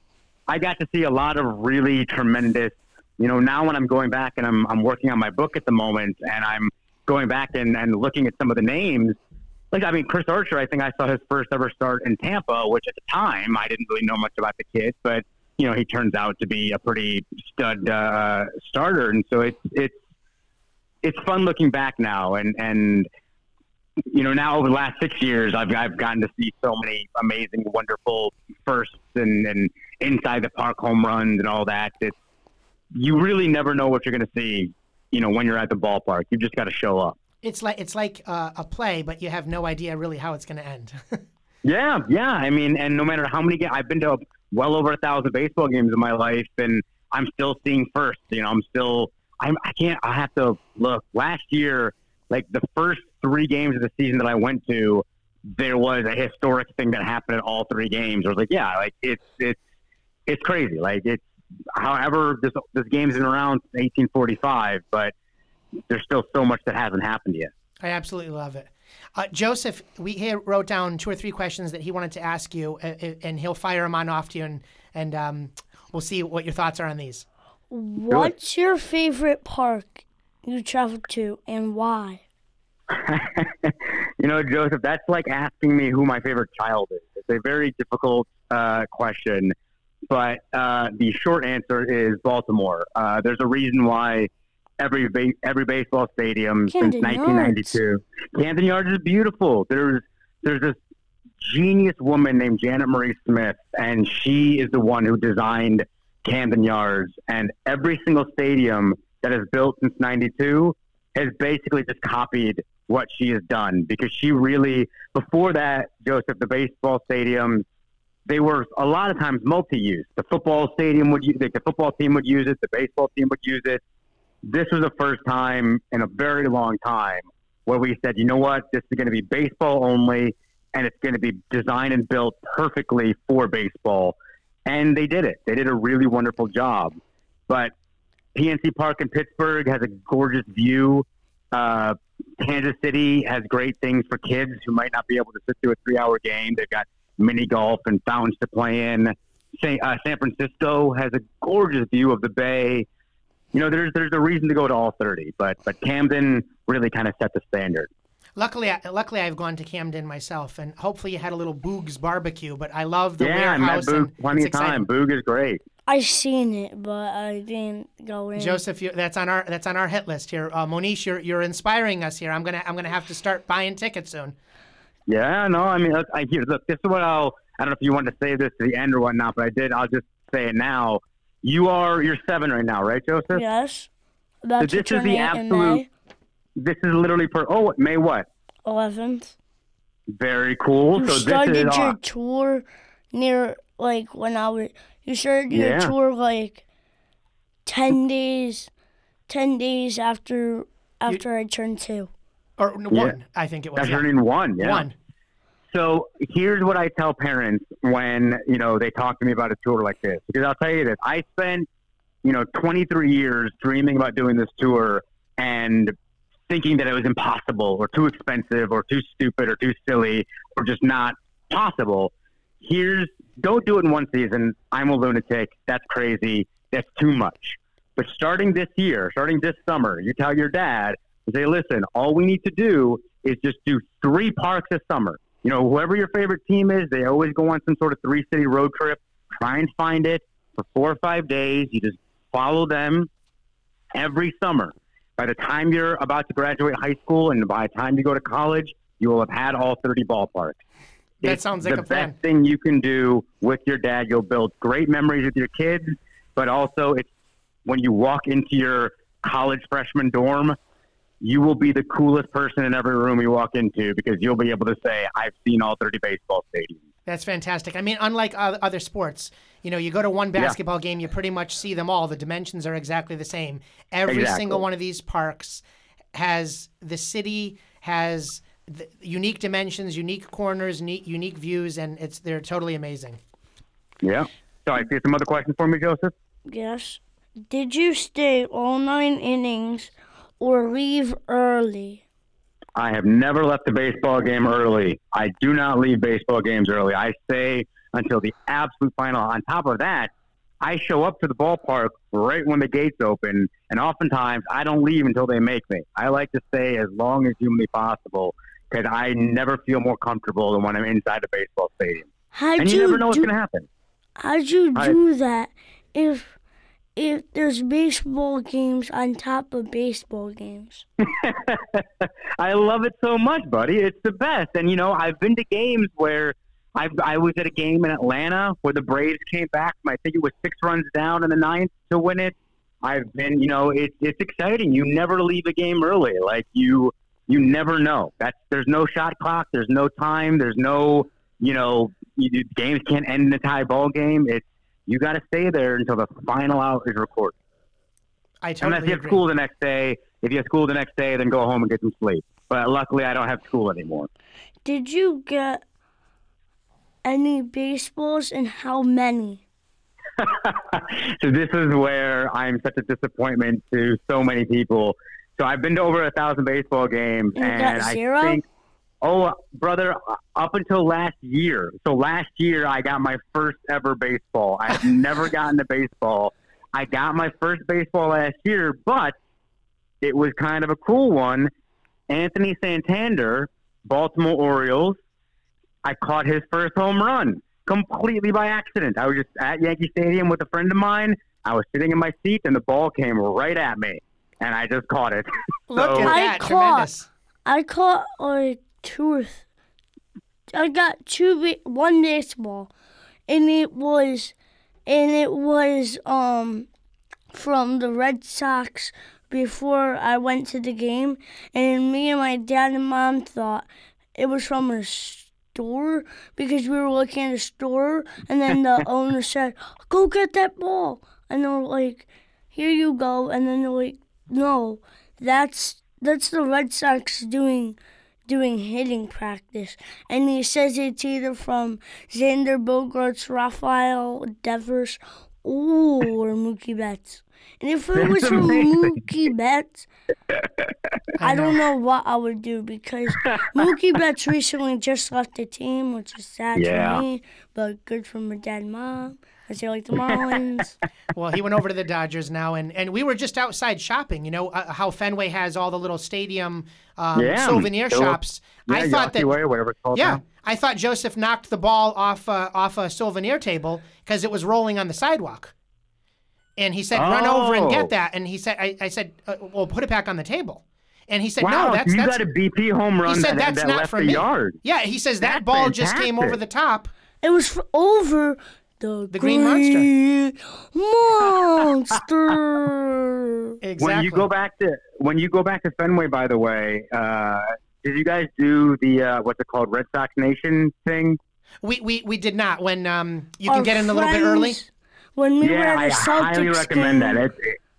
I got to see a lot of really tremendous. You know, now when I'm going back and I'm I'm working on my book at the moment, and I'm going back and, and looking at some of the names, like I mean, Chris Archer, I think I saw his first ever start in Tampa, which at the time I didn't really know much about the kid, but you know he turns out to be a pretty stud uh, starter, and so it's it's it's fun looking back now, and and you know now over the last six years, I've I've gotten to see so many amazing, wonderful firsts and and inside the park home runs and all that. It's you really never know what you're going to see you know, when you're at the ballpark. You've just got to show up. It's like it's like uh, a play, but you have no idea really how it's going to end. yeah, yeah. I mean, and no matter how many games I've been to well over a thousand baseball games in my life, and I'm still seeing first. You know, I'm still I'm I can't. I have to look. Last year, like the first three games of the season that I went to, there was a historic thing that happened in all three games. I was like, yeah, like it's it's it's crazy. Like it's however, this this game's been around 1845, but there's still so much that hasn't happened yet. I absolutely love it. Uh, Joseph, we he wrote down two or three questions that he wanted to ask you, uh, uh, and he'll fire them on off to you, and and um, we'll see what your thoughts are on these. What's your favorite park you traveled to, and why? you know, Joseph, that's like asking me who my favorite child is. It's a very difficult uh, question, but uh, the short answer is Baltimore. Uh, there's a reason why every ba- every baseball stadium Camden since 1992. Camden Yards is beautiful. There's there's this genius woman named Janet Marie Smith, and she is the one who designed Camden Yards. And every single stadium that is built since '92 has basically just copied what she has done because she really before that Joseph the baseball stadiums they were a lot of times multi-use. The football stadium would use the football team would use it, the baseball team would use it. This was the first time in a very long time where we said, you know what, this is going to be baseball only, and it's going to be designed and built perfectly for baseball. And they did it. They did a really wonderful job. But PNC Park in Pittsburgh has a gorgeous view. Uh, Kansas City has great things for kids who might not be able to sit through a three-hour game. They've got mini golf and fountains to play in. San, uh, San Francisco has a gorgeous view of the bay. You know, there's there's a reason to go to all 30, but but Camden really kind of set the standard. Luckily, I, luckily I've gone to Camden myself, and hopefully you had a little Boog's barbecue. But I love the yeah, I met warehouse. Boog and plenty of time. Boog is great. I've seen it, but I didn't go in. Joseph, you, that's on our that's on our hit list here. Uh, Monish, you're you're inspiring us here. I'm gonna I'm gonna have to start buying tickets soon. Yeah, no, I mean, look, I hear. Look, this is what I'll. I don't know if you want to say this to the end or whatnot, but I did. I'll just say it now. You are you're seven right now, right, Joseph? Yes. About So to this is turn the eight in absolute- May. This is literally per. Oh, May what? 11th. Very cool. You so this started is. your Uh, tour near, like, when I was. You started your Yeah. tour, like, 10 days. 10 days after after I turned two. Or n- Yeah. one, I think it was. that's yeah. turning one. Yeah. One. So here's what I tell parents when you know they talk to me about a tour like this. Because I'll tell you this: I spent you know 23 years dreaming about doing this tour and thinking that it was impossible or too expensive or too stupid or too silly or just not possible. Here's don't do it in one season. I'm a lunatic. That's crazy. That's too much. But starting this year, starting this summer, you tell your dad, you say, listen, all we need to do is just do three parks this summer. You know, whoever your favorite team is, they always go on some sort of three city road trip. Try and find it for four or five days. You just follow them every summer. By the time you're about to graduate high school and by the time you go to college, you will have had all 30 ballparks. That It's sounds like the a plan. best thing you can do with your dad. You'll build great memories with your kids, but also it's when you walk into your college freshman dorm, you will be the coolest person in every room you walk into because you'll be able to say, "I've seen all 30 baseball stadiums." That's fantastic. I mean, unlike other sports, you know, you go to one basketball game, you pretty much see them all. The dimensions are exactly the same. Every Exactly. single one of these parks has the city has the unique dimensions, unique corners, unique, unique views, and it's they're totally amazing. Yeah. So I see some other questions for me, Joseph. Yes. Did you stay all nine innings or leave early? I have never left a baseball game early. I do not leave baseball games early. I stay until the absolute final. On top of that, I show up to the ballpark right when the gates open, and oftentimes I don't leave until they make me. I like to stay as long as humanly possible because I never feel more comfortable than when I'm inside a baseball stadium. How'd And you you, never know what's do, going to happen. how'd you I- do that if if there's baseball games on top of baseball games? I love it so much, buddy. It's the best. And you know, I've been to games where I've, I was at a game in Atlanta where the Braves came back. I think it was six runs down in the ninth to win it. I've been, you know, it's it's exciting. You never leave a game early. Like you, you never know. That's there's no shot clock. There's no time. There's no, you know, you, games can't end in a tie ball game. It's you got to stay there until the final out is recorded. I Unless totally you have agree. school the next day. If you have school the next day, then go home and get some sleep. But luckily, I don't have school anymore. Did you get any baseballs and how many? so this is where I'm such a disappointment to so many people. So I've been to over a thousand baseball games, You got and zero? I think, oh, brother, uh, up until last year. So last year, I got my first ever baseball. I've never gotten a baseball. I got my first baseball last year, but it was kind of a cool one. Anthony Santander, Baltimore Orioles. I caught his first home run completely by accident. I was just at Yankee Stadium with a friend of mine. I was sitting in my seat, and the ball came right at me, and I just caught it. Look So- at I that. caught- Tremendous. I caught like two or th- I got two ba- one baseball and it was and it was um from the Red Sox before I went to the game and me and my dad and mom thought it was from a store because we were looking at a store and then the owner said, Go get that ball and they were like, Here you go and then they're like, No, that's that's the Red Sox doing doing hitting practice. And he says it's either from Xander Bogaerts, Rafael Devers, or Mookie Betts. And if it was from. Mookie Betts, I don't know what I would do because Mookie Betts recently just left the team, which is sad Yeah. for me, but good for my dad and mom. I say like the Marlins. Well, he went over to the Dodgers now, and, and we were just outside shopping. You know uh, how Fenway has all the little stadium um, Yeah. souvenir Still- shops. Yeah, I thought Yawkey that Way, whatever it's called. yeah, now. I thought Joseph knocked the ball off uh, off a souvenir table because it was rolling on the sidewalk, and he said, "Run over and Oh. get that." And he said, "I, I said, uh, well, put it back on the table." And he said, Wow, "No, that's you that's." got a BP home run he said, that, "That's that not left for the me." yard. Yeah, he says that That's ball just came over the top. It was for over the, The Green Monster. Green Monster. Exactly. When you go back to when you go back to Fenway, by the way, uh, did you guys do the uh, what's it called, Red Sox Nation thing? we, we we did not. When um, you can get in a little bit early. When we were yeah, at I a Celtics highly recommend game, that. It's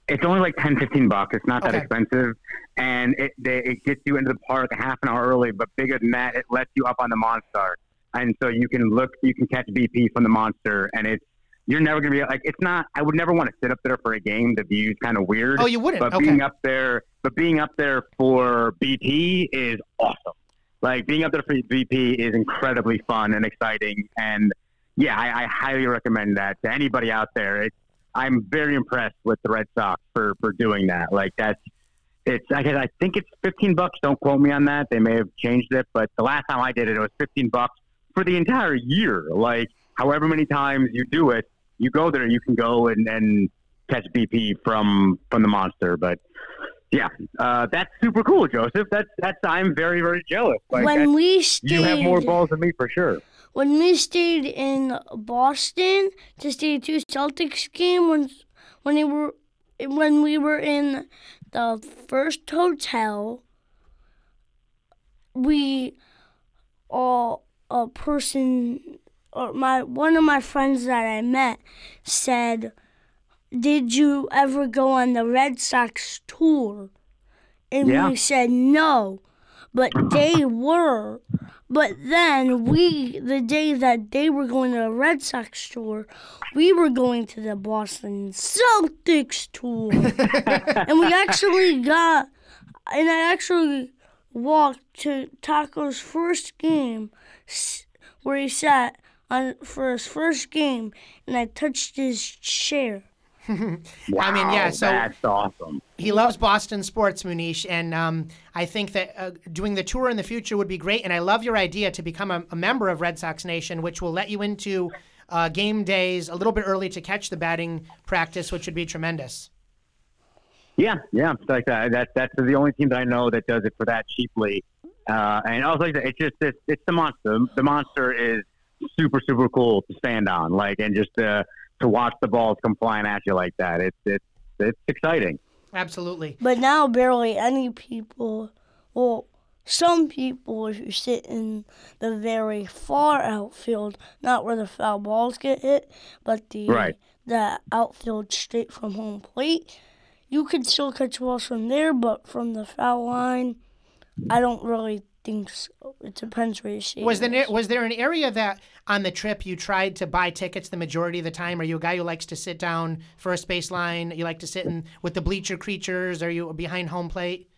it's only like 10, 15 bucks. It's not that Okay. expensive, and it they, it gets you into the park half an hour early. But bigger than that, it lets you up on the monster, and so you can look, you can catch BP from the monster, and it's you're never gonna be like it's not. I would never want to sit up there for a game. The view's kind of weird. Oh, you wouldn't. But okay. being up there, but being up there for BP is awesome. Like being up there for BP is incredibly fun and exciting, and yeah, I, I highly recommend that to anybody out there. It's, I'm very impressed with the Red Sox for for doing that. Like that's it's I, guess, I think it's 15 bucks. Don't quote me on that. They may have changed it, but the last time I did it, it was 15 bucks for the entire year. Like however many times you do it, you go there, you can go and, and catch BP from from the monster. But yeah, uh, that's super cool, Joseph. That's that's I'm very very jealous. Like when we stayed, you have more balls than me for sure. when we stayed in Boston to stay to Celtics game when when we were when we were in the first hotel, we all a person or my one of my friends that I met said, "Did you ever go on the Red Sox tour?" And Yeah. we said no, but they were. But then we, the day that they were going to the Red Sox tour, we were going to the Boston Celtics tour, and we actually got, and I actually walked to Tacko's first game, where he sat on for his first game, and I touched his chair. Wow, I mean, yeah, so- that's awesome. He loves Boston sports, Munish, and um, I think that uh, doing the tour in the future would be great. And I love your idea to become a, a member of Red Sox Nation, which will let you into uh, game days a little bit early to catch the batting practice, which would be tremendous. Yeah, yeah, like that. That that's the only team that I know that does it for that cheaply. Uh, and also, like it's just it's, it's the monster. The monster is super super cool to stand on, like, and just uh, to watch the balls come flying at you like that. It's it's it's exciting. Absolutely. But now barely any people, well, some people, if you sit in the very far outfield, not where the foul balls get hit, but the Right. the outfield straight from home plate, you could still catch balls from there, but from the foul line, I don't really think so. It depends where you see. Was it. there was there an area that on the trip you tried to buy tickets the majority of the time? Are you a guy who likes to sit down first baseline? You like to sit in with the bleacher creatures? Are you behind home plate?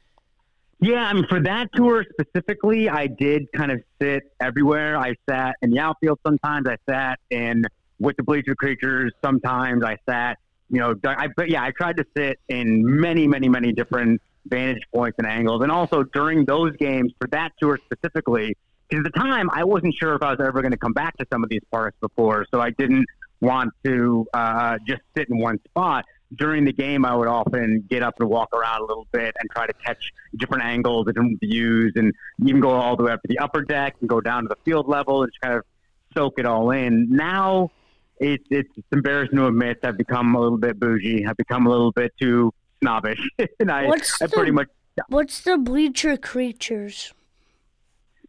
Yeah, I mean, for that tour specifically, I did kind of sit everywhere. I sat in the outfield sometimes. I sat in with the bleacher creatures. Sometimes I sat, you know, I, but yeah, I tried to sit in many, many, many different vantage points and angles. And also during those games for that tour specifically, because at the time I wasn't sure if I was ever going to come back to some of these parks before, so I didn't want to uh, just sit in one spot. During the game, I would often get up and walk around a little bit and try to catch different angles, different views, and even go all the way up to the upper deck and go down to the field level and just kind of soak it all in. Now, it's it's embarrassing to admit I've become a little bit bougie. I've become a little bit too snobbish, and I, What's I the- pretty much What's the bleacher creatures?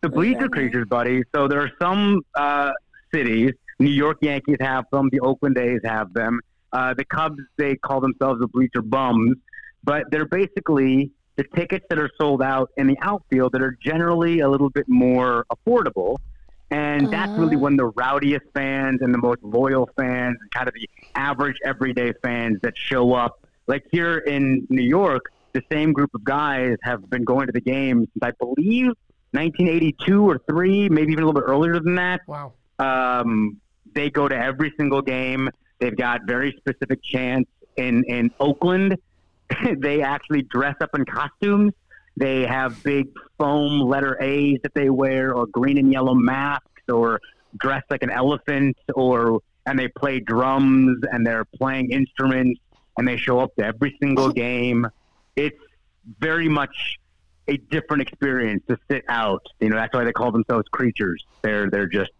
the bleacher creatures, buddy. So there are some uh, cities. New York Yankees have them. The Oakland A's have them. Uh, the Cubs they call themselves the bleacher bums, but they're basically the tickets that are sold out in the outfield that are generally a little bit more affordable. And that's really when the rowdiest fans and the most loyal fans, and kind of the average everyday fans that show up. Like here in New York, the same group of guys have been going to the games since I believe 1982 or three, maybe even a little bit earlier than that. Wow. Um, they go to every single game. They've got very specific chants in in Oakland. they actually dress up in costumes. They have big foam letter A's that they wear, or green and yellow masks, or dress like an elephant, or and they play drums and they're playing instruments and they show up to every single uh-huh. game. It's very much a different experience to sit out. You know, that's why they call themselves creatures. They're they're just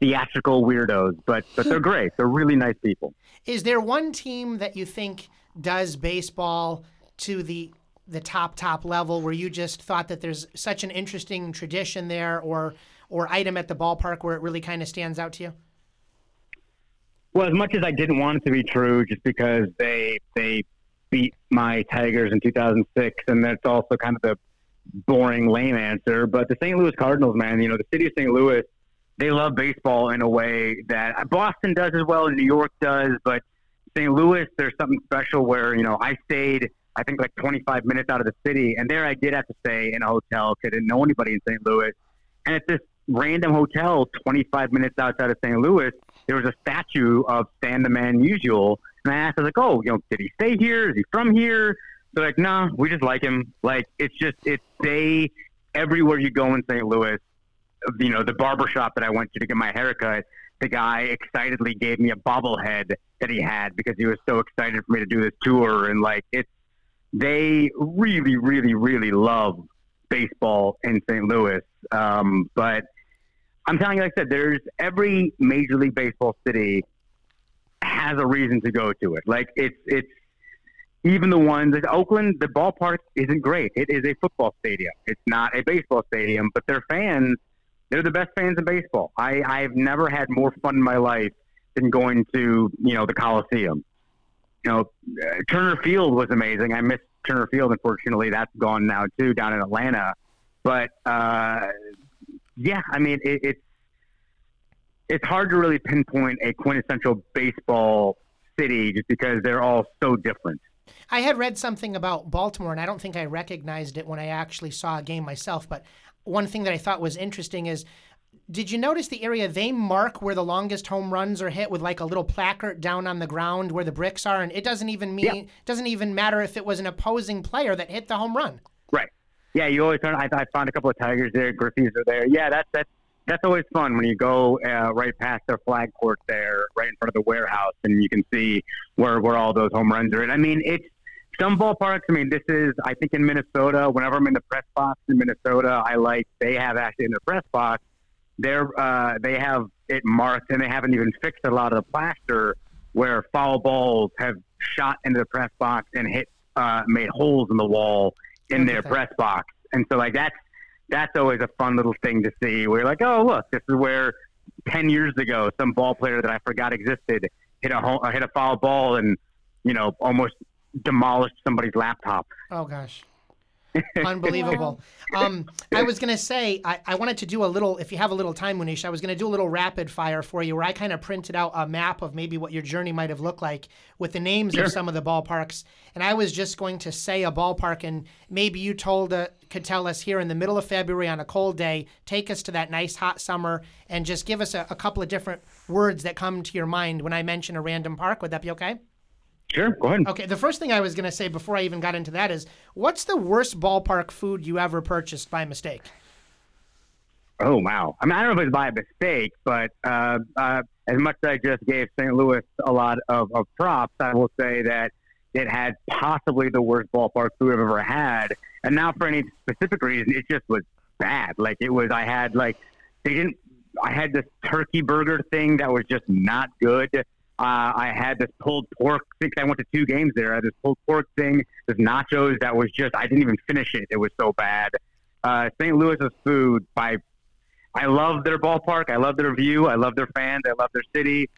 theatrical weirdos, but but they're great. They're really nice people. Is there one team that you think does baseball to the the top top level where you just thought that there's such an interesting tradition there or or item at the ballpark where it really kind of stands out to you? Well, as much as I didn't want it to be true, just because they they beat my Tigers in 2006, and that's also kind of the boring, lame answer. But the St. Louis Cardinals, man, you know, the city of St. Louis, they love baseball in a way that Boston does as well, and New York does. But St. Louis, there's something special where you know I stayed. I think like 25 minutes out of the city, and there I did have to stay in a hotel because I didn't know anybody in St. Louis. And at this random hotel 25 minutes outside of St. Louis, there was a statue of Stan the Man Musial. And I asked, I was like, oh, you know, did he stay here? Is he from here? They're like, nah, we just like him. Like, it's just, it's they, everywhere you go in St. Louis, you know, the barber shop that I went to to get my haircut, the guy excitedly gave me a bobblehead that he had because he was so excited for me to do this tour. And like, it's, they really, really, really love baseball in St. Louis. Um, but I'm telling you, like I said, there's every Major League Baseball city has a reason to go to it. Like it's it's even the ones like Oakland, the ballpark isn't great. It is a football stadium. It's not a baseball stadium, but their fans, they're the best fans in baseball. I I've never had more fun in my life than going to you know the Coliseum. You know, uh, Turner Field was amazing. I missed Turner Field. Unfortunately, that's gone now too down in Atlanta. But uh, yeah, I mean it, it's it's hard to really pinpoint a quintessential baseball city just because they're all so different. I had read something about Baltimore, and I don't think I recognized it when I actually saw a game myself. But one thing that I thought was interesting is did you notice the area they mark where the longest home runs are hit with like a little placard down on the ground where the bricks are and it doesn't even mean Yeah. doesn't even matter if it was an opposing player that hit the home run Right. Yeah, you always find. I, I found a couple of tigers there. Griffey's are there. Yeah, that's that's that's always fun when you go uh, right past their flag court there, right in front of the warehouse, and you can see where where all those home runs are. And I mean, it's some ballparks. I mean, this is I think in Minnesota. Whenever I'm in the press box in Minnesota, I like they have actually in their press box. They're uh, they have it marked, and they haven't even fixed a lot of the plaster where foul balls have shot into the press box and hit uh, made holes in the wall in their press box. And so like that's that's always a fun little thing to see. You're like, oh look, this is where ten years ago some ball player that I forgot existed hit a home, hit a foul ball and you know almost demolished somebody's laptop. oh gosh Unbelievable. Um, I was going to say, I, I wanted to do a little, if you have a little time, Munish, I was going to do a little rapid fire for you where I kind of printed out a map of maybe what your journey might have looked like with the names Sure. of some of the ballparks. And I was just going to say a ballpark, and maybe you told uh, could tell us here in the middle of February on a cold day, take us to that nice hot summer and just give us a, a couple of different words that come to your mind when I mention a random park. Would that be okay? Sure, go ahead. Okay, the first thing I was going to say before I even got into that is, what's the worst ballpark food you ever purchased by mistake? Oh wow! I mean, I don't know if it's by mistake, but uh, uh, as much as I just gave St. Louis a lot of, of props, I will say that it had possibly the worst ballpark food I've ever had. And now, for any specific reason, it just was bad. Like it was, I had like they didn't. I had this turkey burger thing that was just not good. Uh, I had this pulled pork. I think I went to two games there. I had this pulled pork thing, this nachos that was just. I didn't even finish it. It was so bad. Uh, St. Louis's food by I love their ballpark. I love their view. I love their fans. I love their city.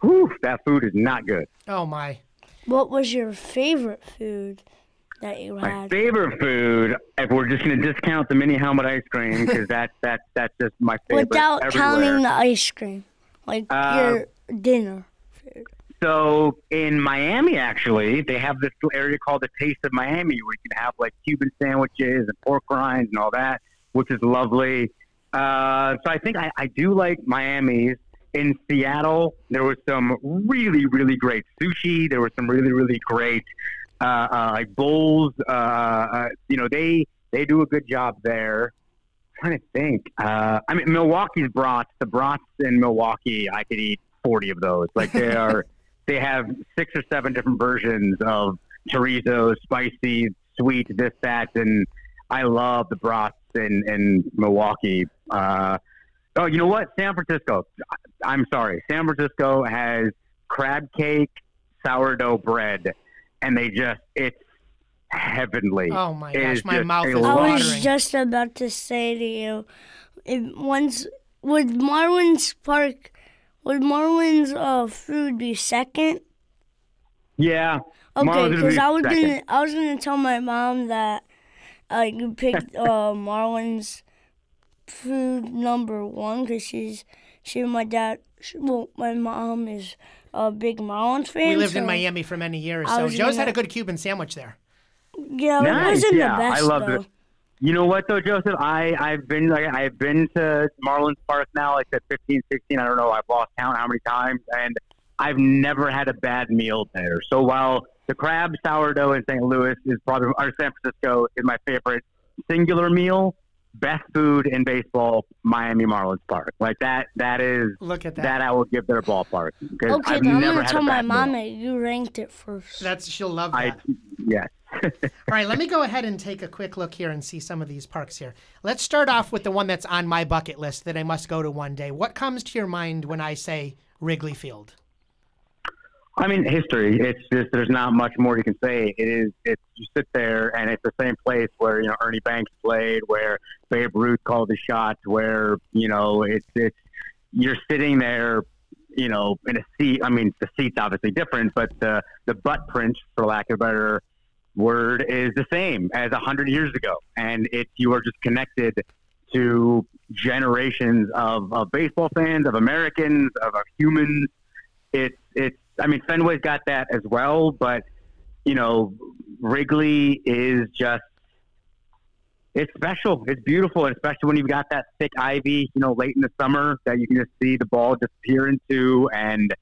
Whew, that food is not good. Oh my! What was your favorite food that you had? My favorite food, if we're just going to discount the mini helmet ice cream, because that's that's that's just my favorite. Without everywhere. counting the ice cream, like Uh, your dinner. So in Miami, actually, they have this area called the Taste of Miami, where you can have like Cuban sandwiches and pork rinds and all that, which is lovely. Uh, so I think I, I do like Miami's. In Seattle, there was some really, really great sushi. There was some really, really great uh, uh, like bowls. Uh, uh, you know, they they do a good job there. trying to think. Uh, I mean, Milwaukee's brats. The brats in Milwaukee, I could eat forty of those. Like they are, they have six or seven different versions of chorizo, spicy, sweet, this, that, and I love the brats in in Milwaukee. Uh, oh, you know what? San Francisco. I'm sorry. San Francisco has crab cake, sourdough bread, and they just it's heavenly. Oh my It gosh, my mouth a is I was just about to say to you, if once with Marlins Park, would Marlins uh, food be second? Yeah. Okay, because be I was second. gonna, I was gonna tell my mom that, uh, you picked uh Marlins food number one because she's she and my dad, she, well, my mom is a big Marlins fan. we lived in Miami for many years, so Joe's had gonna- a good Cuban sandwich there. Yeah, it wasn't yeah, the I best love though. it. You know what though, Joseph? I I've been like I've been to Marlins Park now, like at 15, 16, I don't know. I've lost count how many times, and I've never had a bad meal there. So while the crab sourdough in St. Louis is probably or San Francisco is my favorite singular meal, best food in baseball, Miami Marlins Park. Like that. That is Look at that. that I will give their ballpark because Okay, I've then I'm never gonna had tell my mom meal. that you ranked it first. That's she'll love I that. yes. All right, let me go ahead and take a quick look here and see some of these parks here. Let's start off with the one that's on my bucket list that I must go to one day. What comes to your mind when I say Wrigley Field? I mean, history. It's just there's not much more you can say. It is. It's you sit there and it's the same place where you know Ernie Banks played, where Babe Ruth called the shots, where you know it's it's you're sitting there, you know, in a seat. I mean, the seat's obviously different, but the the butt print, for lack of better word, is the same as a hundred years ago, and it's you are just connected to generations of, of baseball fans, of Americans, of, of humans. It's it's. I mean, Fenway's got that as well, but you know, Wrigley is just. It's special. It's beautiful, and especially when you've got that thick ivy, you know, late in the summer that you can just see the ball disappear into. And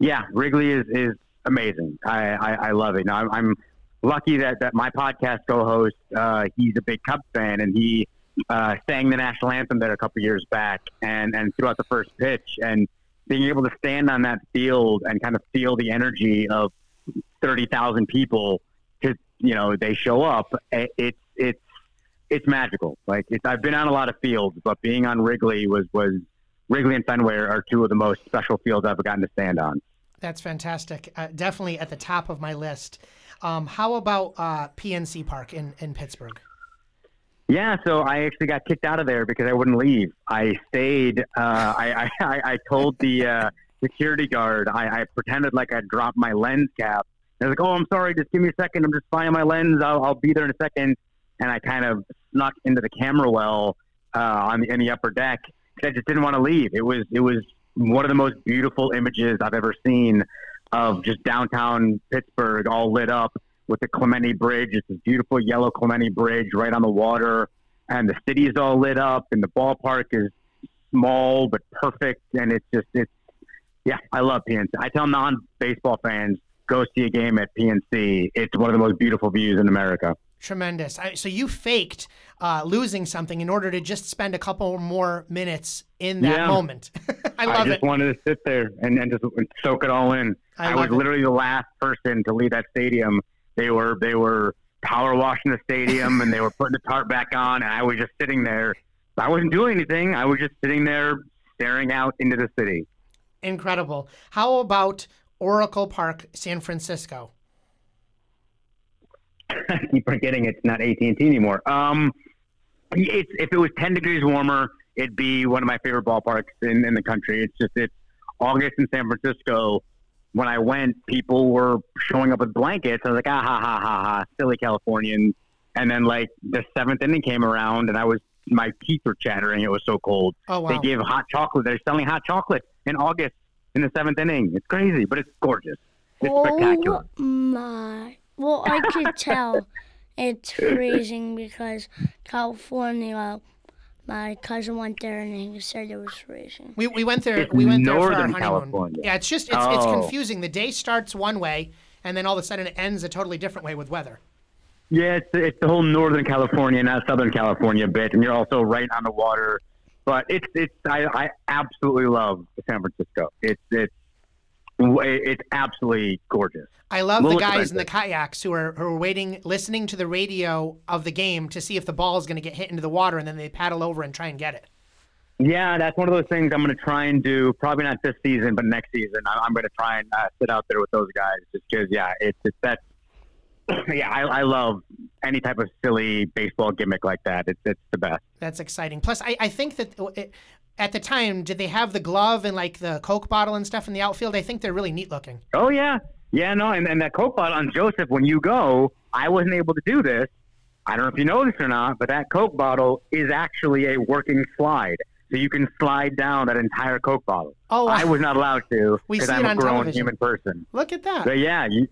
yeah, Wrigley is, is amazing. I, I, I love it. Now, I'm, I'm lucky that, that my podcast co-host, uh, he's a big Cubs fan, and he uh, sang the national anthem there a couple years back, and and threw out the first pitch, and being able to stand on that field and kind of feel the energy of thirty thousand people, because you know they show up. It's it's it's magical. Like it's, I've been on a lot of fields, but being on Wrigley was was Wrigley and Fenway are two of the most special fields I've gotten to stand on. That's fantastic. Uh, definitely at the top of my list. Um, how about uh, PNC Park in, in Pittsburgh? Yeah, so I actually got kicked out of there because I wouldn't leave. I stayed. Uh, I, I, I told the uh, security guard. I, I pretended like I dropped my lens cap. I was like, "Oh, I'm sorry. Just give me a second. I'm just finding my lens. I'll, I'll be there in a second. And I kind of snuck into the camera well uh, on the in the upper deck. 'cause I just didn't want to leave. It was it was one of the most beautiful images I've ever seen of just downtown Pittsburgh all lit up with the Clemente Bridge. It's this beautiful yellow Clemente Bridge right on the water, and the city is all lit up, and the ballpark is small but perfect, and it's just it's yeah, I love PNC. I tell non-baseball fans go see a game at PNC. It's one of the most beautiful views in America. Tremendous. I, so you faked uh, losing something in order to just spend a couple more minutes in that Yeah. moment. I love it. I just it. wanted to sit there and, and just soak it all in. I I, was it. literally the last person to leave that stadium. They were they were power washing the stadium and they were putting the tarp back on, and I was just sitting there. I wasn't doing anything. I was just sitting there staring out into the city. Incredible. How about Oracle Park, San Francisco? I keep forgetting it's not AT and T anymore. Um, it's if it was ten degrees warmer, it'd be one of my favorite ballparks in, in the country. It's just it's August in San Francisco. When I went, people were showing up with blankets. I was like, ah ha ha ha ha, silly Californians. And then like the seventh inning came around, and I was my teeth were chattering. It was so cold. Oh wow. They give hot chocolate. They're selling hot chocolate in August in the seventh inning. It's crazy, but it's gorgeous. It's spectacular. Oh my. Well, I could tell it's freezing because California, my cousin went there and he said it was freezing. We, we went there. It's we went there for our honeymoon. California. Yeah, it's just it's, it's Oh. confusing. The day starts one way, and then all of a sudden it ends a totally different way with weather. Yeah, it's, it's the whole Northern California, not Southern California bit, and you're also right on the water. But it's it's I, I absolutely love San Francisco. It's it's it's absolutely gorgeous. I love the guys in the kayaks who are who are waiting, listening to the radio of the game to see if the ball is going to get hit into the water, and then they paddle over and try and get it. Yeah, that's one of those things I'm going to try and do. Probably not this season, but next season I'm going to try and uh, sit out there with those guys. Just because, yeah, it's it's that. Yeah, I, I love any type of silly baseball gimmick like that. It's it's the best. That's exciting. Plus, I, I think that it, at the time, did they have the glove and like the Coke bottle and stuff in the outfield? I think they're really neat looking. Oh yeah, yeah. No, and, and that Coke bottle on Joseph. When you go, I wasn't able to do this. I don't know if you know this or not, but that Coke bottle is actually a working slide, so you can slide down that entire Coke bottle. Oh, I was not allowed to We because I'm a on grown television. human person. look at that. But yeah, you,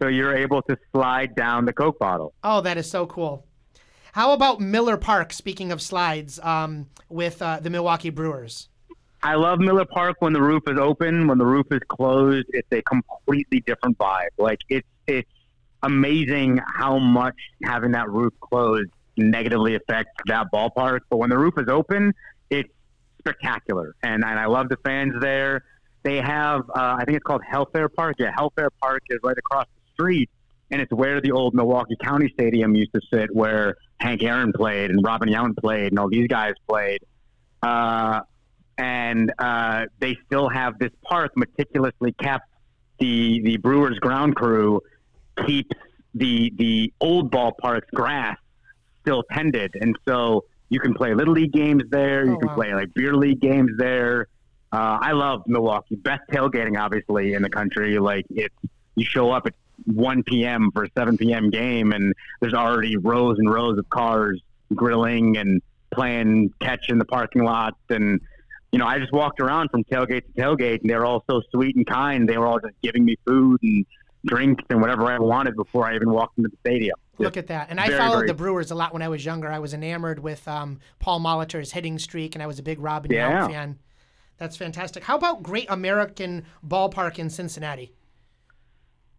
so you're able to slide down the Coke bottle. Oh, that is so cool. How about Miller Park? Speaking of slides, um, with uh, the Milwaukee Brewers. I love Miller Park when the roof is open. When the roof is closed, it's a completely different vibe. Like it's it's amazing how much having that roof closed negatively affects that ballpark. But when the roof is open, it's spectacular, and and I love the fans there. They have uh, I think it's called Helfaer Park. Yeah, Helfaer Park is right across the street, and it's where the old Milwaukee County Stadium used to sit, where Hank Aaron played and Robin Yount played, and all these guys played. Uh, and uh, they still have this park meticulously kept. The the Brewers ground crew keeps the the old ballpark's grass still tended, and so you can play little league games there. You Oh, can wow. play like beer league games there. Uh, I love Milwaukee. Best tailgating, obviously, in the country. Like it's you show up at 1 p.m. for a 7 p.m. game, and there's already rows and rows of cars grilling and playing catch in the parking lots. And you know, I just walked around from tailgate to tailgate, and they were all so sweet and kind. They were all just giving me food and drinks and whatever I wanted before I even walked into the stadium. Look at that. And I very, followed very- the Brewers a lot when I was younger. I was enamored with um, Paul Molitor's hitting streak, and I was a big Robin Yeah. Fan. That's fantastic. How about Great American Ballpark in Cincinnati?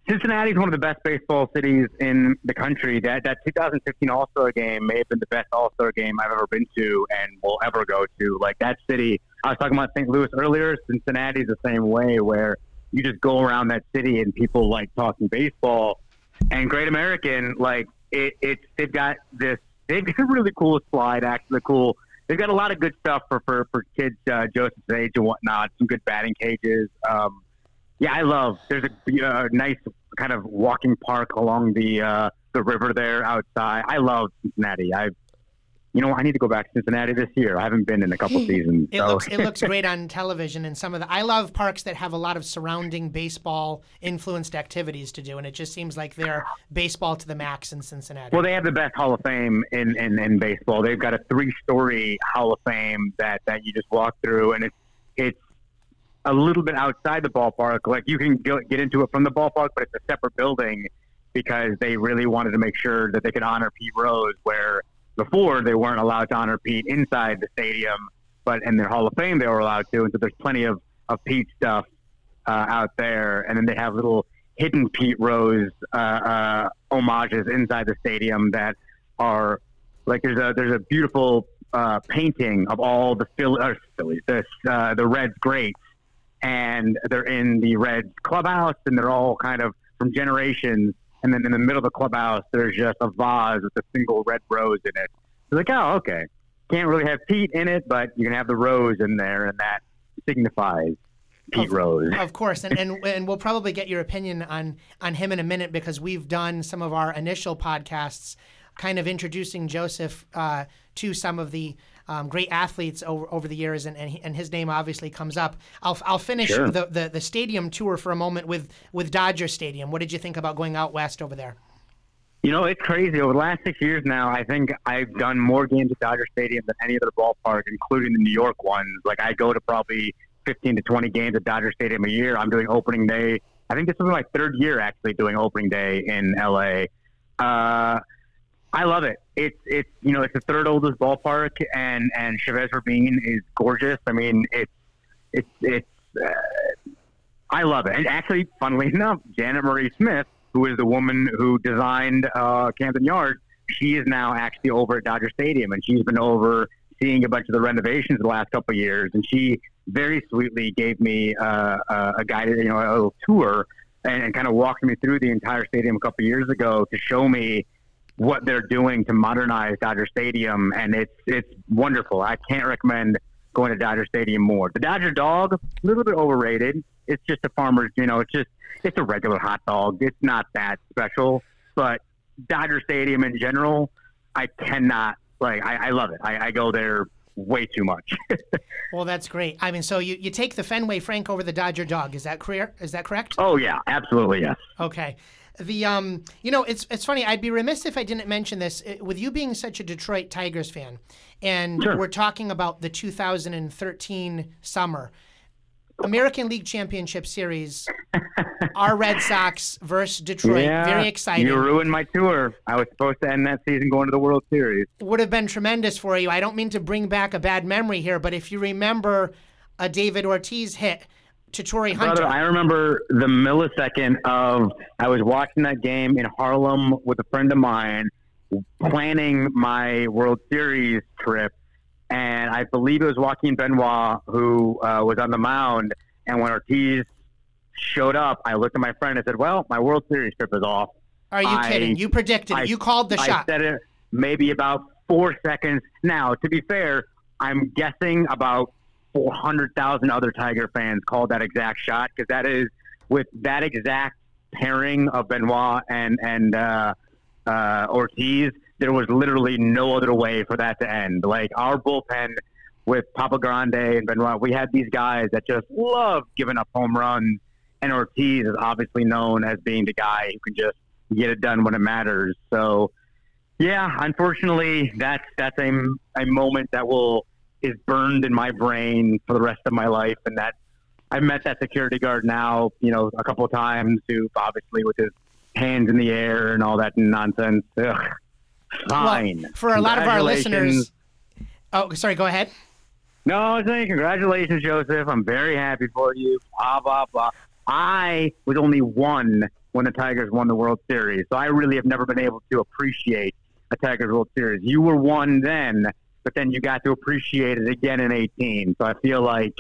Cincinnati is one of the best baseball cities in the country. That that 2015 All Star game may have been the best All Star game I've ever been to and will ever go to. Like that city, I was talking about St. Louis earlier. Cincinnati is the same way, where you just go around that city and people like talking baseball. And Great American, like it, it's they've got this they've got a really cool slide, actually cool. They've got a lot of good stuff for for, for kids uh, Joseph's age and whatnot. Some good batting cages. Um, yeah, I love. There's a uh, nice kind of walking park along the uh, the river there outside. I love Cincinnati. I, you know, I need to go back to Cincinnati this year. I haven't been in a couple seasons. It so. looks it looks great on television and some of the I love parks that have a lot of surrounding baseball influenced activities to do and it just seems like they're baseball to the max in Cincinnati. Well, they have the best Hall of Fame in, in, in baseball. They've got a three story Hall of Fame that, that you just walk through, and it's it's a little bit outside the ballpark. Like you can go, get into it from the ballpark, but it's a separate building because they really wanted to make sure that they could honor Pete Rose, where before they weren't allowed to honor Pete inside the stadium, but in their Hall of Fame they were allowed to. And so there's plenty of, of Pete stuff uh, out there. And then they have little hidden Pete Rose uh, uh, homages inside the stadium that are like there's a there's a beautiful uh, painting of all the Philly, or Phillies, the uh, the Reds greats, and they're in the Reds clubhouse, and they're all kind of from generations. And then in the middle of the clubhouse, there's just a vase with a single red rose in it. It's like, oh, okay. Can't really have Pete in it, but you can have the rose in there, and that signifies Pete of, Rose. Of course, and, and and we'll probably get your opinion on on him in a minute because we've done some of our initial podcasts, kind of introducing Joseph uh, to some of the um, great athletes over, over the years, and, and, he, and his name obviously comes up. I'll, I'll finish Sure. the, the the stadium tour for a moment with with Dodger Stadium. What did you think about going out west over there? You know, it's crazy. Over the last six years now, I think I've done more games at Dodger Stadium than any other ballpark, including the New York ones. Like, I go to probably 15 to 20 games at Dodger Stadium a year. I'm doing opening day. I think this is my third year actually doing opening day in LA. Uh, I love it. It's it's you know it's the third oldest ballpark, and and Chavez Ravine is gorgeous. I mean, it's it's it's. Uh, I love it. And actually, funnily enough, Janet Marie Smith, who is the woman who designed uh, Camden Yards, she is now actually over at Dodger Stadium, and she's been over seeing a bunch of the renovations the last couple of years. And she very sweetly gave me uh, a, a guided, you know, a little tour and, and kind of walked me through the entire stadium a couple of years ago to show me what they're doing to modernize Dodger Stadium, and it's it's wonderful. I can't recommend going to Dodger Stadium more. The Dodger dog, a little bit overrated. It's just a farmer's, you know, it's just it's a regular hot dog. It's not that special, but Dodger Stadium in general, I cannot like. I, I love it. I, I go there way too much. Well, that's great. I mean, so you, you take the Fenway Frank over the Dodger dog. Is that clear? Is that correct? oh yeah, absolutely yes. Okay. The um, you know, it's it's funny. I'd be remiss if I didn't mention this. With you being such a Detroit Tigers fan, and Sure. we're talking about the 2013 summer American League Championship Series, our Red Sox versus Detroit. yeah, Very exciting. You ruined my tour. I was supposed to end that season going to the World Series. Would have been tremendous for you. I don't mean to bring back a bad memory here, but if you remember a David Ortiz hit to Torii Hunter. Brother, I remember the millisecond of I was watching that game in Harlem with a friend of mine, planning my World Series trip, and I believe it was Joaquin Benoit who uh, was on the mound. And when Ortiz showed up, I looked at my friend and said, "Well, my World Series trip is off." Are you I- kidding? You predicted I- it. You called the I shot. said it maybe about four seconds. Now, to be fair, I'm guessing about 400,000 other Tiger fans called that exact shot because that is with that exact pairing of Benoit and and uh, uh, Ortiz. There was literally no other way for that to end. Like our bullpen with Papa Grande and Benoit, we had these guys that just love giving up home runs. And Ortiz is obviously known as being the guy who can just get it done when it matters. So, yeah, unfortunately, that's that's a, a moment that will is burned in my brain for the rest of my life. And that I've met that security guard now, you know, a couple of times who obviously with his hands in the air and all that nonsense. Ugh. Fine. Well, for a lot of our listeners. Oh, sorry. Go ahead. No, I was saying congratulations, Joseph. I'm very happy for you. Blah blah blah. I was only one when the Tigers won the World Series, so I really have never been able to appreciate a Tigers World Series. You were one then, but then you got to appreciate it again in 18. So I feel like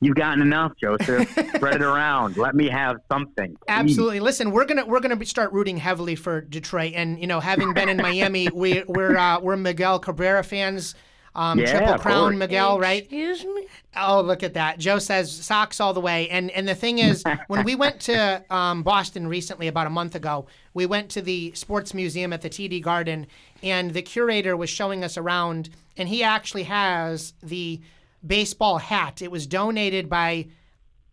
you've gotten enough, Joseph. Spread it around. Let me have something. please. Absolutely. Listen, we're gonna we're gonna start rooting heavily for Detroit, and you know, having been in Miami, we we're uh, we're Miguel Cabrera fans. Um, Yeah, Triple Crown, course. Miguel, right? Excuse me? Oh, look at that. Joe says Sox all the way. And and the thing is, when we went to um, Boston recently, about a month ago, we went to the sports museum at the TD Garden, and the curator was showing us around, and he actually has the baseball hat. It was donated by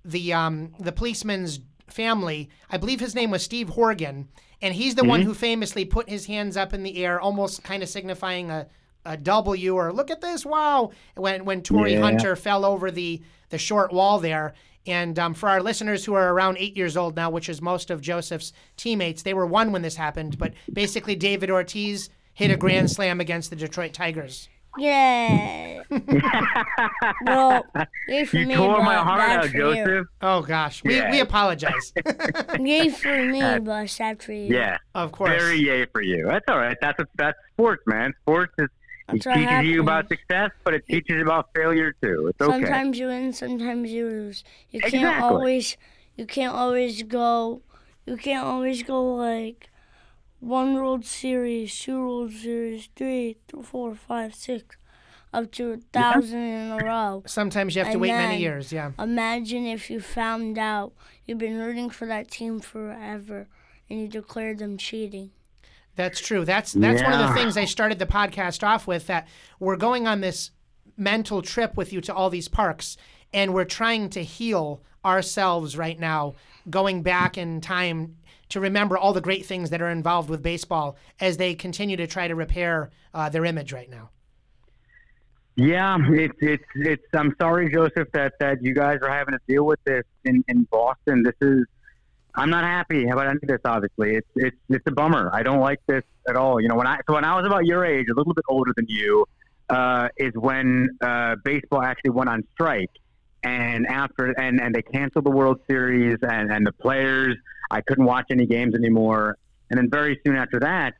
the um, the policeman's family. I believe his name was Steve Horgan, and he's the one who famously put his hands up in the air, almost kind of signifying a, a W or look at this, wow! When when Torii Yeah. Hunter fell over the the short wall there. And um, for our listeners who are around eight years old now, which is most of Joseph's teammates, they were one when this happened. But basically, David Ortiz hit a grand slam against the Detroit Tigers. Yeah. well, yay for You me, tore my heart out, for you. Joseph. Oh gosh, we, Yeah. we apologize. Yay for me, but sad for you. Yeah, of course. very yay for you. That's all right. That's a, that's sports, man. Sports is it That's what teaches you about success, but it teaches you about failure too. It's okay. Sometimes you win, sometimes you lose. You can't Exactly. always, you can't always go, you can't always go like one World Series, two World Series, three, th- four, five, six, up to a thousand in a row. Sometimes you have to And wait many then- years. Yeah. Imagine if you found out you've been rooting for that team forever and you declared them cheating. That's true. That's that's one of the Yeah. things I started the podcast off with. That we're going on this mental trip with you to all these parks, and we're trying to heal ourselves right now, going back in time to remember all the great things that are involved with baseball as they continue to try to repair uh, their image right now. Yeah, it's it's it's. I'm sorry, Joseph, that that you guys are having to deal with this in in Boston. This is. I'm not happy about any of this. Obviously, it's it's it's a bummer. I don't like this at all. You know, when I so when I was about your age, a little bit older than you, uh, is when uh, baseball actually went on strike, and after and and they canceled the World Series, and and the players. I couldn't watch any games anymore, and then very soon after that,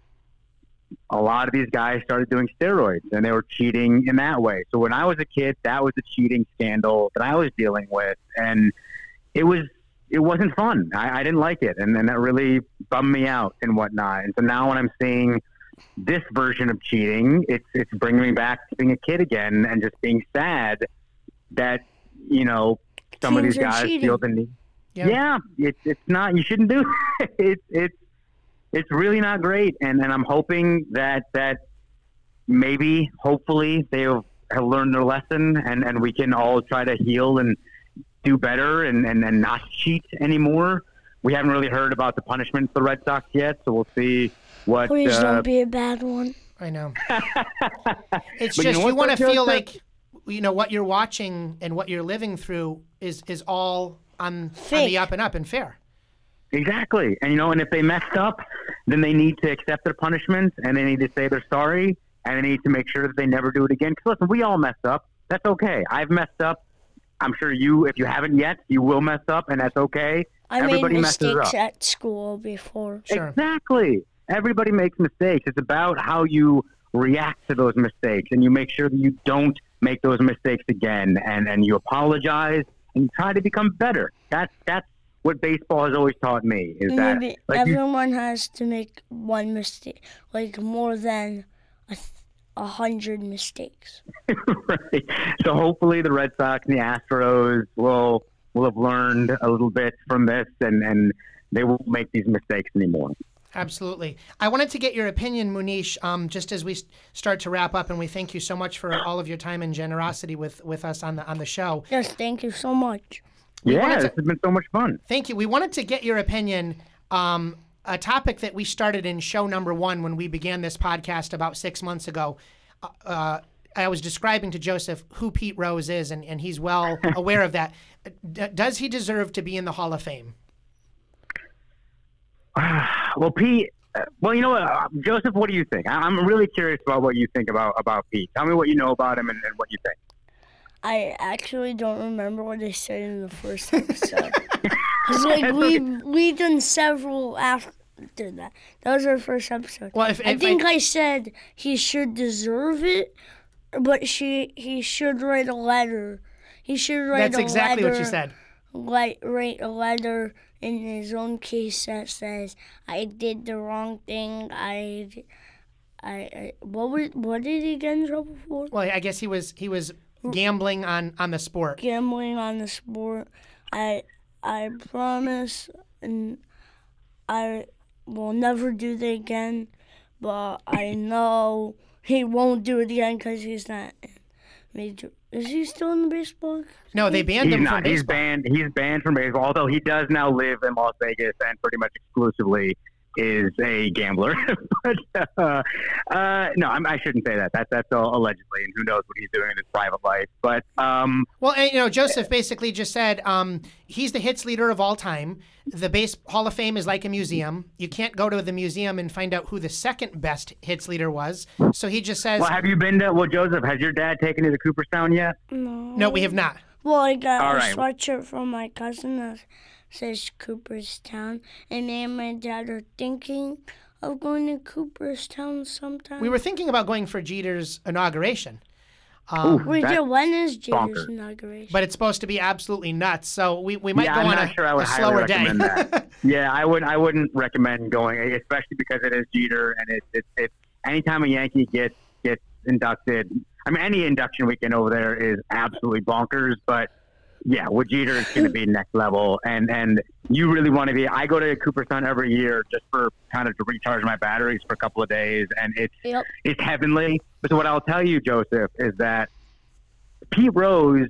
a lot of these guys started doing steroids and they were cheating in that way. So when I was a kid, that was a cheating scandal that I was dealing with, and it was it wasn't fun. I, I didn't like it, and then that really bummed me out and whatnot. And so now when I'm seeing this version of cheating, it's it's bringing me back to being a kid again and just being sad that you know some Teams of these guys cheating. feel the need. Yeah. Yeah, it's it's not. You shouldn't do it. It's it's it's really not great, and and I'm hoping that that maybe hopefully they have, have learned their lesson, and and we can all try to heal and do better and and, and not cheat anymore. We haven't really heard about the punishment for the Red Sox yet, so we'll see what. Please uh, don't be a bad one. I know. it's But you just know you, want to feel Joseph? like you know what you're watching and what you're living through is is all on on the up and up and fair. Exactly. And you know, and if they messed up, then they need to accept their punishment and they need to say they're sorry and they need to make sure that they never do it again. Because listen, we all messed up. That's okay. I've messed up. I'm sure you, if you haven't yet, you will mess up, and that's okay. I Everybody made messes mistakes up. at school before. Sure. Exactly. Everybody makes mistakes. It's about how you react to those mistakes, and you make sure that you don't make those mistakes again, and and you apologize and you try to become better. That's that's what baseball has always taught me. Is that Maybe like you everyone has to make one mistake, like more than a, th- a hundred mistakes. right. So hopefully the Red Sox and the Astros will will have learned a little bit from this and, and they won't make these mistakes anymore. Absolutely. I wanted to get your opinion, Munish, um, just as we s- start to wrap up, and we thank you so much for all of your time and generosity with, with us on the on the show. Yes, thank you so much. yeah, wanted to- this has been so much fun. Thank you. We wanted to get your opinion. Um, a topic that we started in show number one when we began this podcast about six months ago. Uh, Uh, I was describing to Joseph who Pete Rose is, and, and he's well aware of that. D- does he deserve to be in the Hall of Fame? Well, Pete. uh, Well, you know what, uh, Joseph. What do you think? I- I'm really curious about what you think about about Pete. Tell me what you know about him and, and what you think. I actually don't remember what I said in the first episode. It's like we we done several after that. That was our first episode. Well, if, I if think I said he should deserve it, but she he should write a letter. He should write that's a exactly letter. what you said. Like write a letter in his own case that says I did the wrong thing. I, I, I what was what did he get in trouble for? Well, I guess he was he was gambling on on the sport. gambling on the sport. I I promise, and I will never do that again. But I know he won't do it again because he's not major. Is he still in the baseball? No, they banned He's him from not. He's baseball. banned. He's banned from baseball. Although he does now live in Las Vegas and pretty much exclusively is a gambler. but uh, uh, no, I'm, I shouldn't say that. That's that's all allegedly, and who knows what he's doing in his private life. But um, Well, and, you know, Joseph basically just said um, he's the hits leader of all time. The base Hall of Fame is like a museum. You can't go to the museum and find out who the second best hits leader was. So he just says, well, have you been to? Well, Joseph, has your dad taken you to Cooperstown yet? No. "No, we have not." Well, I got All a right. sweatshirt from my cousin that says Cooperstown, and me and my dad are thinking of going to Cooperstown sometime. We were thinking about going for Jeter's inauguration, Oof, Wait, um, that- uh, when is Jeter's bonkers. inauguration? but it's supposed to be absolutely nuts. So we, we might yeah, go I'm on not a, sure I would a slower day. that. yeah, I would. I wouldn't recommend going, especially because it is Jeter, and it's it's it, anytime a Yankee gets gets inducted. I mean, any induction weekend over there is absolutely bonkers. But yeah, with Jeter, it's going to be next level, and and you really want to be. I go to Cooperstown every year just for kind of to recharge my batteries for a couple of days, and it's Yep. it's heavenly. But what I'll tell you, Joseph, is that Pete Rose.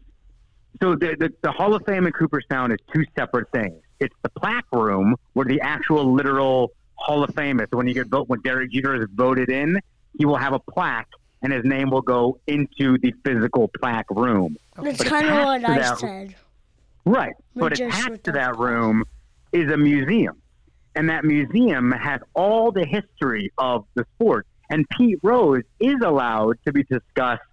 So the, the the Hall of Fame in Cooperstown is two separate things. It's the plaque room where the actual literal Hall of Fame is. So when you get vote when Derek Jeter is voted in, he will have a plaque, and his name will go into the physical plaque room. That's kind of what I that- said. Right. We But attached to that room is a museum. And that museum has all the history of the sport. And Pete Rose is allowed to be discussed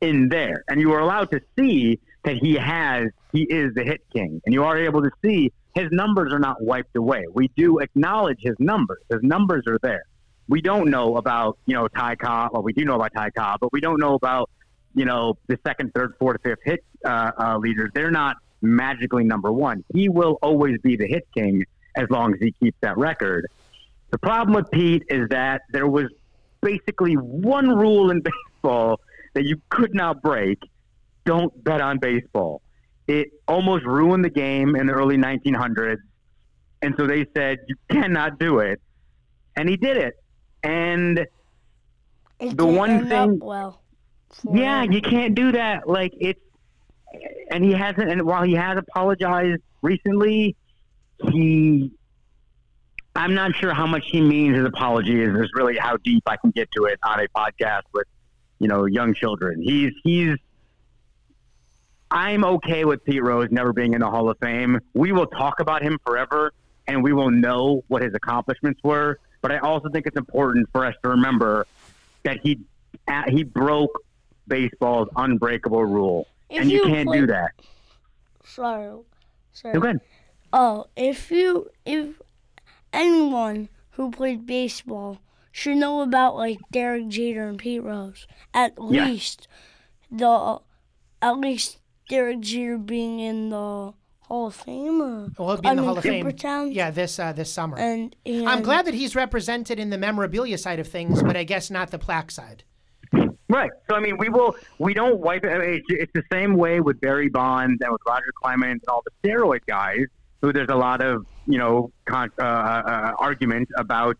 in there. And you are allowed to see that he has, he is the hit king. And you are able to see his numbers are not wiped away. We do acknowledge his numbers. His numbers are there. We don't know about, you know, Ty Cobb. Well, we do know about Ty Cobb, but we don't know about, you know, the second, third, fourth, fifth hit uh, uh, leaders. They're not magically number one. He will always be the hit king as long as he keeps that record. The problem with Pete is that there was basically one rule in baseball that you could not break don't bet on baseball. It almost ruined the game in the early 1900s. And so they said, you cannot do it. And he did it. And It The one thing- well. Yeah, you can't do that. Like it's, and he hasn't. And while he has apologized recently, he, I'm not sure how much he means his apology is. Is really how deep I can get to it on a podcast with, you know, young children. He's he's. I'm okay with Pete Rose never being in the Hall of Fame. We will talk about him forever, and we will know what his accomplishments were. But I also think it's important for us to remember that he uh, he broke baseball's unbreakable rule, If and you, you can't play- do that. Sorry. Sorry. Go ahead. Oh, if you if anyone who played baseball should know about like Derek Jeter and Pete Rose, at Yeah. least the at least Derek Jeter being in the Hall of Fame or Well, he'll be in I the mean, Hall of Fame. Cooperstown? Yeah, this uh, this summer. and, and I'm glad that he's represented in the memorabilia side of things, but I guess not the plaque side. Right. So I mean, we will. We don't wipe it. I mean, It's, the same way with Barry Bonds and with Roger Clemens and all the steroid guys. Who there's a lot of you know con- uh, uh, argument about.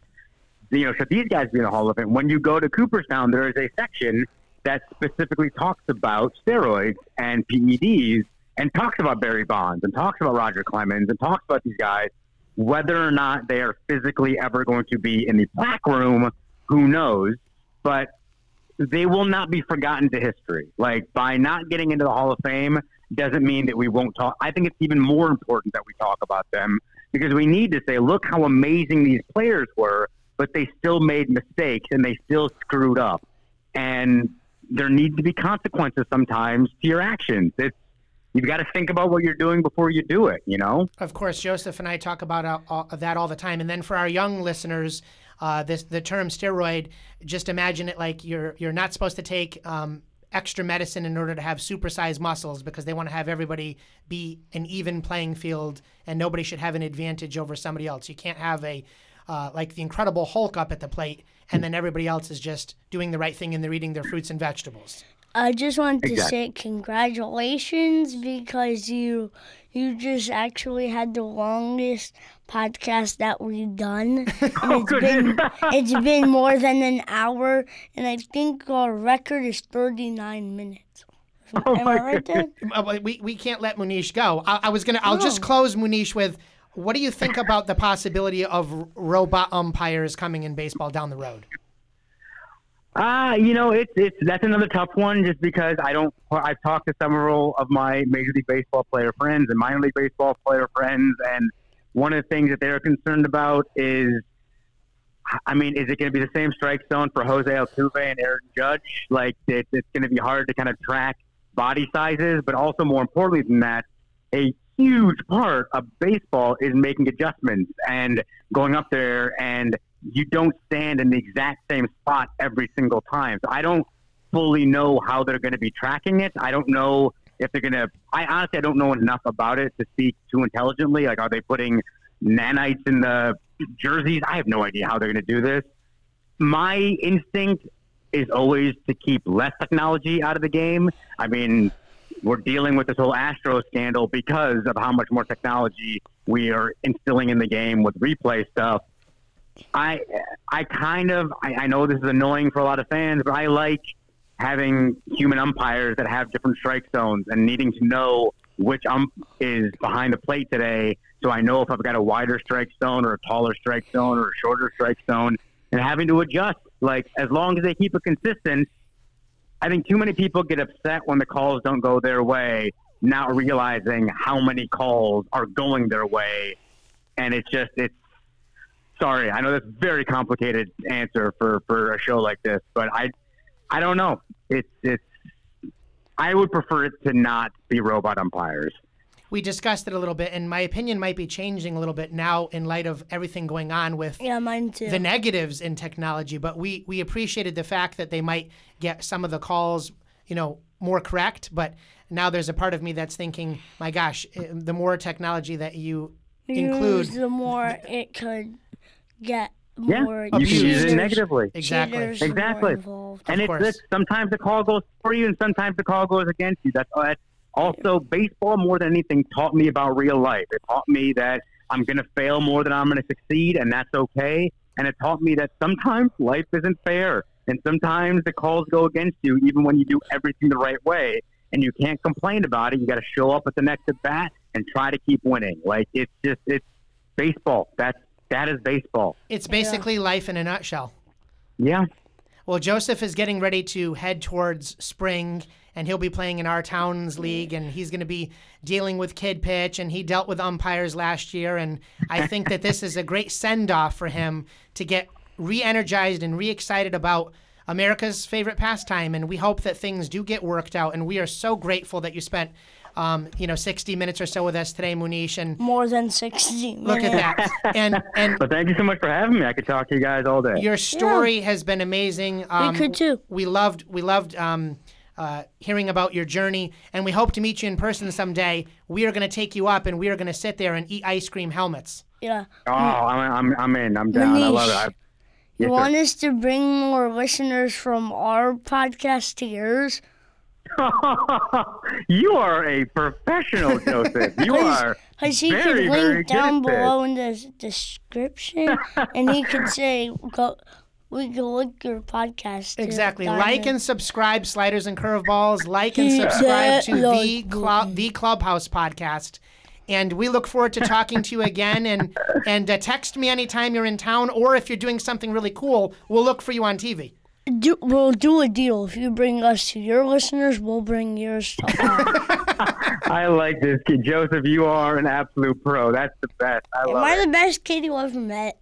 You know, should these guys be in the Hall of Fame? When you go to Cooperstown, there is a section that specifically talks about steroids and PEDs and talks about Barry Bonds and talks about Roger Clemens and talks about these guys. Whether or not they are physically ever going to be in the plaque room, who knows? But they will not be forgotten to history. Like by not getting into the Hall of Fame doesn't mean that we won't talk. I think it's even more important that we talk about them because we need to say, look how amazing these players were, but they still made mistakes and they still screwed up. And there need to be consequences sometimes to your actions. It's you've got to think about what you're doing before you do it. You know. Of course, Joseph and I talk about uh, all, that all the time. And then for our young listeners, uh, this the term steroid. Just imagine it like you're you're not supposed to take um, extra medicine in order to have supersized muscles because they want to have everybody be an even playing field and nobody should have an advantage over somebody else. You can't have a uh, like the Incredible Hulk up at the plate and then everybody else is just doing the right thing and they're eating their fruits and vegetables. I just wanted to Exactly. say congratulations because you you just actually had the longest podcast that we've done. Oh, it's been it's been more than an hour, and I think our record is thirty nine minutes. Oh Am my I right there? Uh, we, we can't let Munish go. I, I was gonna. I'll just Oh. close Munish with what do you think about the possibility of robot umpires coming in baseball down the road? Uh, you know, it's it's that's another tough one just because I don't. I've talked to several of my Major League Baseball player friends and minor league baseball player friends, and one of the things that they're concerned about is, I mean, is it going to be the same strike zone for Jose Altuve and Aaron Judge? Like, it, it's going to be hard to kind of track body sizes, but also more importantly than that, a huge part of baseball is making adjustments and going up there and you don't stand in the exact same spot every single time. So I don't fully know how they're going to be tracking it. I don't know if they're going to. I honestly I don't know enough about it to speak too intelligently. Like, are they putting nanites in the jerseys? I have no idea how they're going to do this. My instinct is always to keep less technology out of the game. I mean, we're dealing with this whole Astro scandal because of how much more technology we are instilling in the game with replay stuff. I I kind of I, I know this is annoying for a lot of fans, but I like having human umpires that have different strike zones and needing to know which ump is behind the plate today, so I know if I've got a wider strike zone or a taller strike zone or a shorter strike zone, and having to adjust. Like as long as they keep it consistent, I think too many people get upset when the calls don't go their way, not realizing how many calls are going their way, and it's just it's sorry. I know that's a very complicated answer for, for a show like this, but I I don't know. It's it's I would prefer it to not be robot umpires. We discussed it a little bit, and my opinion might be changing a little bit now in light of everything going on with Yeah, mine too. the negatives in technology. But we we appreciated the fact that they might get some of the calls, you know, more correct. But now there's a part of me that's thinking, my gosh, eh, the more technology that you include, Use, the more it could get Yeah, more you can use it cheaters- negatively. exactly. cheaters Exactly. And it's, course. it's sometimes the call goes for you, and sometimes the call goes against you. That's, that's also baseball more than anything taught me about real life. It taught me that I'm going to fail more than I'm going to succeed, and that's okay. And it taught me that sometimes life isn't fair, and sometimes the calls go against you, even when you do everything the right way. And you can't complain about it. You got to show up at the next at bat and try to keep winning. Like it's just it's baseball. That's that is baseball. it's basically life in a nutshell. Yeah. Well, Joseph is getting ready to head towards spring, and he'll be playing in our town's league, and he's going to be dealing with kid pitch, and he dealt with umpires last year, and I think that this is a great send off for him to get re-energized and re-excited about America's favorite pastime, and we hope that things do get worked out, and we are so grateful that you spent. Um, you know, 60 minutes or so with us today, Munish, and More than 60 minutes. look at that. And and But thank you so much for having me. I could talk to you guys all day. your story has been amazing. Um, we could too. We loved we loved um, uh, hearing about your journey, and we hope to meet you in person someday. We are going to take you up, and we are going to sit there and eat ice cream helmets. Yeah. Oh, I'm, I'm, I'm in. I'm down. I love it. I, You Yes, sir. want us to bring more listeners from our podcast to yours? you are a professional, Joseph. You are. Because he Very, could very link good down below in the description, and he could say, go, "We can link your podcast." Exactly. Diamond." Like and subscribe, sliders and curveballs. Like and subscribe to the Clu- the Clubhouse podcast. And we look forward to talking to you again. And and uh, text me anytime you're in town, or if you're doing something really cool, we'll look for you on TV. Do, we'll do a deal. If you bring us to your listeners, we'll bring yours to ours. I like this kid, Joseph. You are an absolute pro. That's the best. I Am love I it. the best kid you ever met?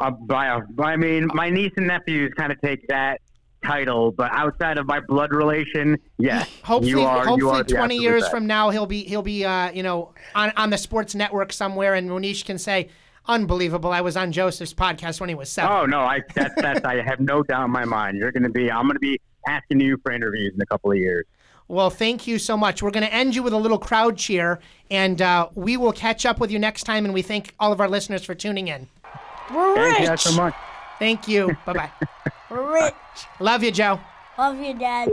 Uh, by a, I mean, my niece and nephews kind of take that title, but outside of my blood relation, yes, Hopefully, you are. you hopefully, are twenty years best. from now, he'll be he'll be uh, you know on on the sports network somewhere, and Munish can say, "Unbelievable! I was on Joseph's podcast when he was seven. Oh no, I that's that's I have no doubt in my mind. You're going to be. I'm going to be asking you for interviews in a couple of years. Well, thank you so much. We're going to end you with a little crowd cheer, and uh, we will catch up with you next time. And we thank all of our listeners for tuning in. We're Thank you guys so much. Thank you. bye bye. We're rich. Love you, Joe. Love you, Dad.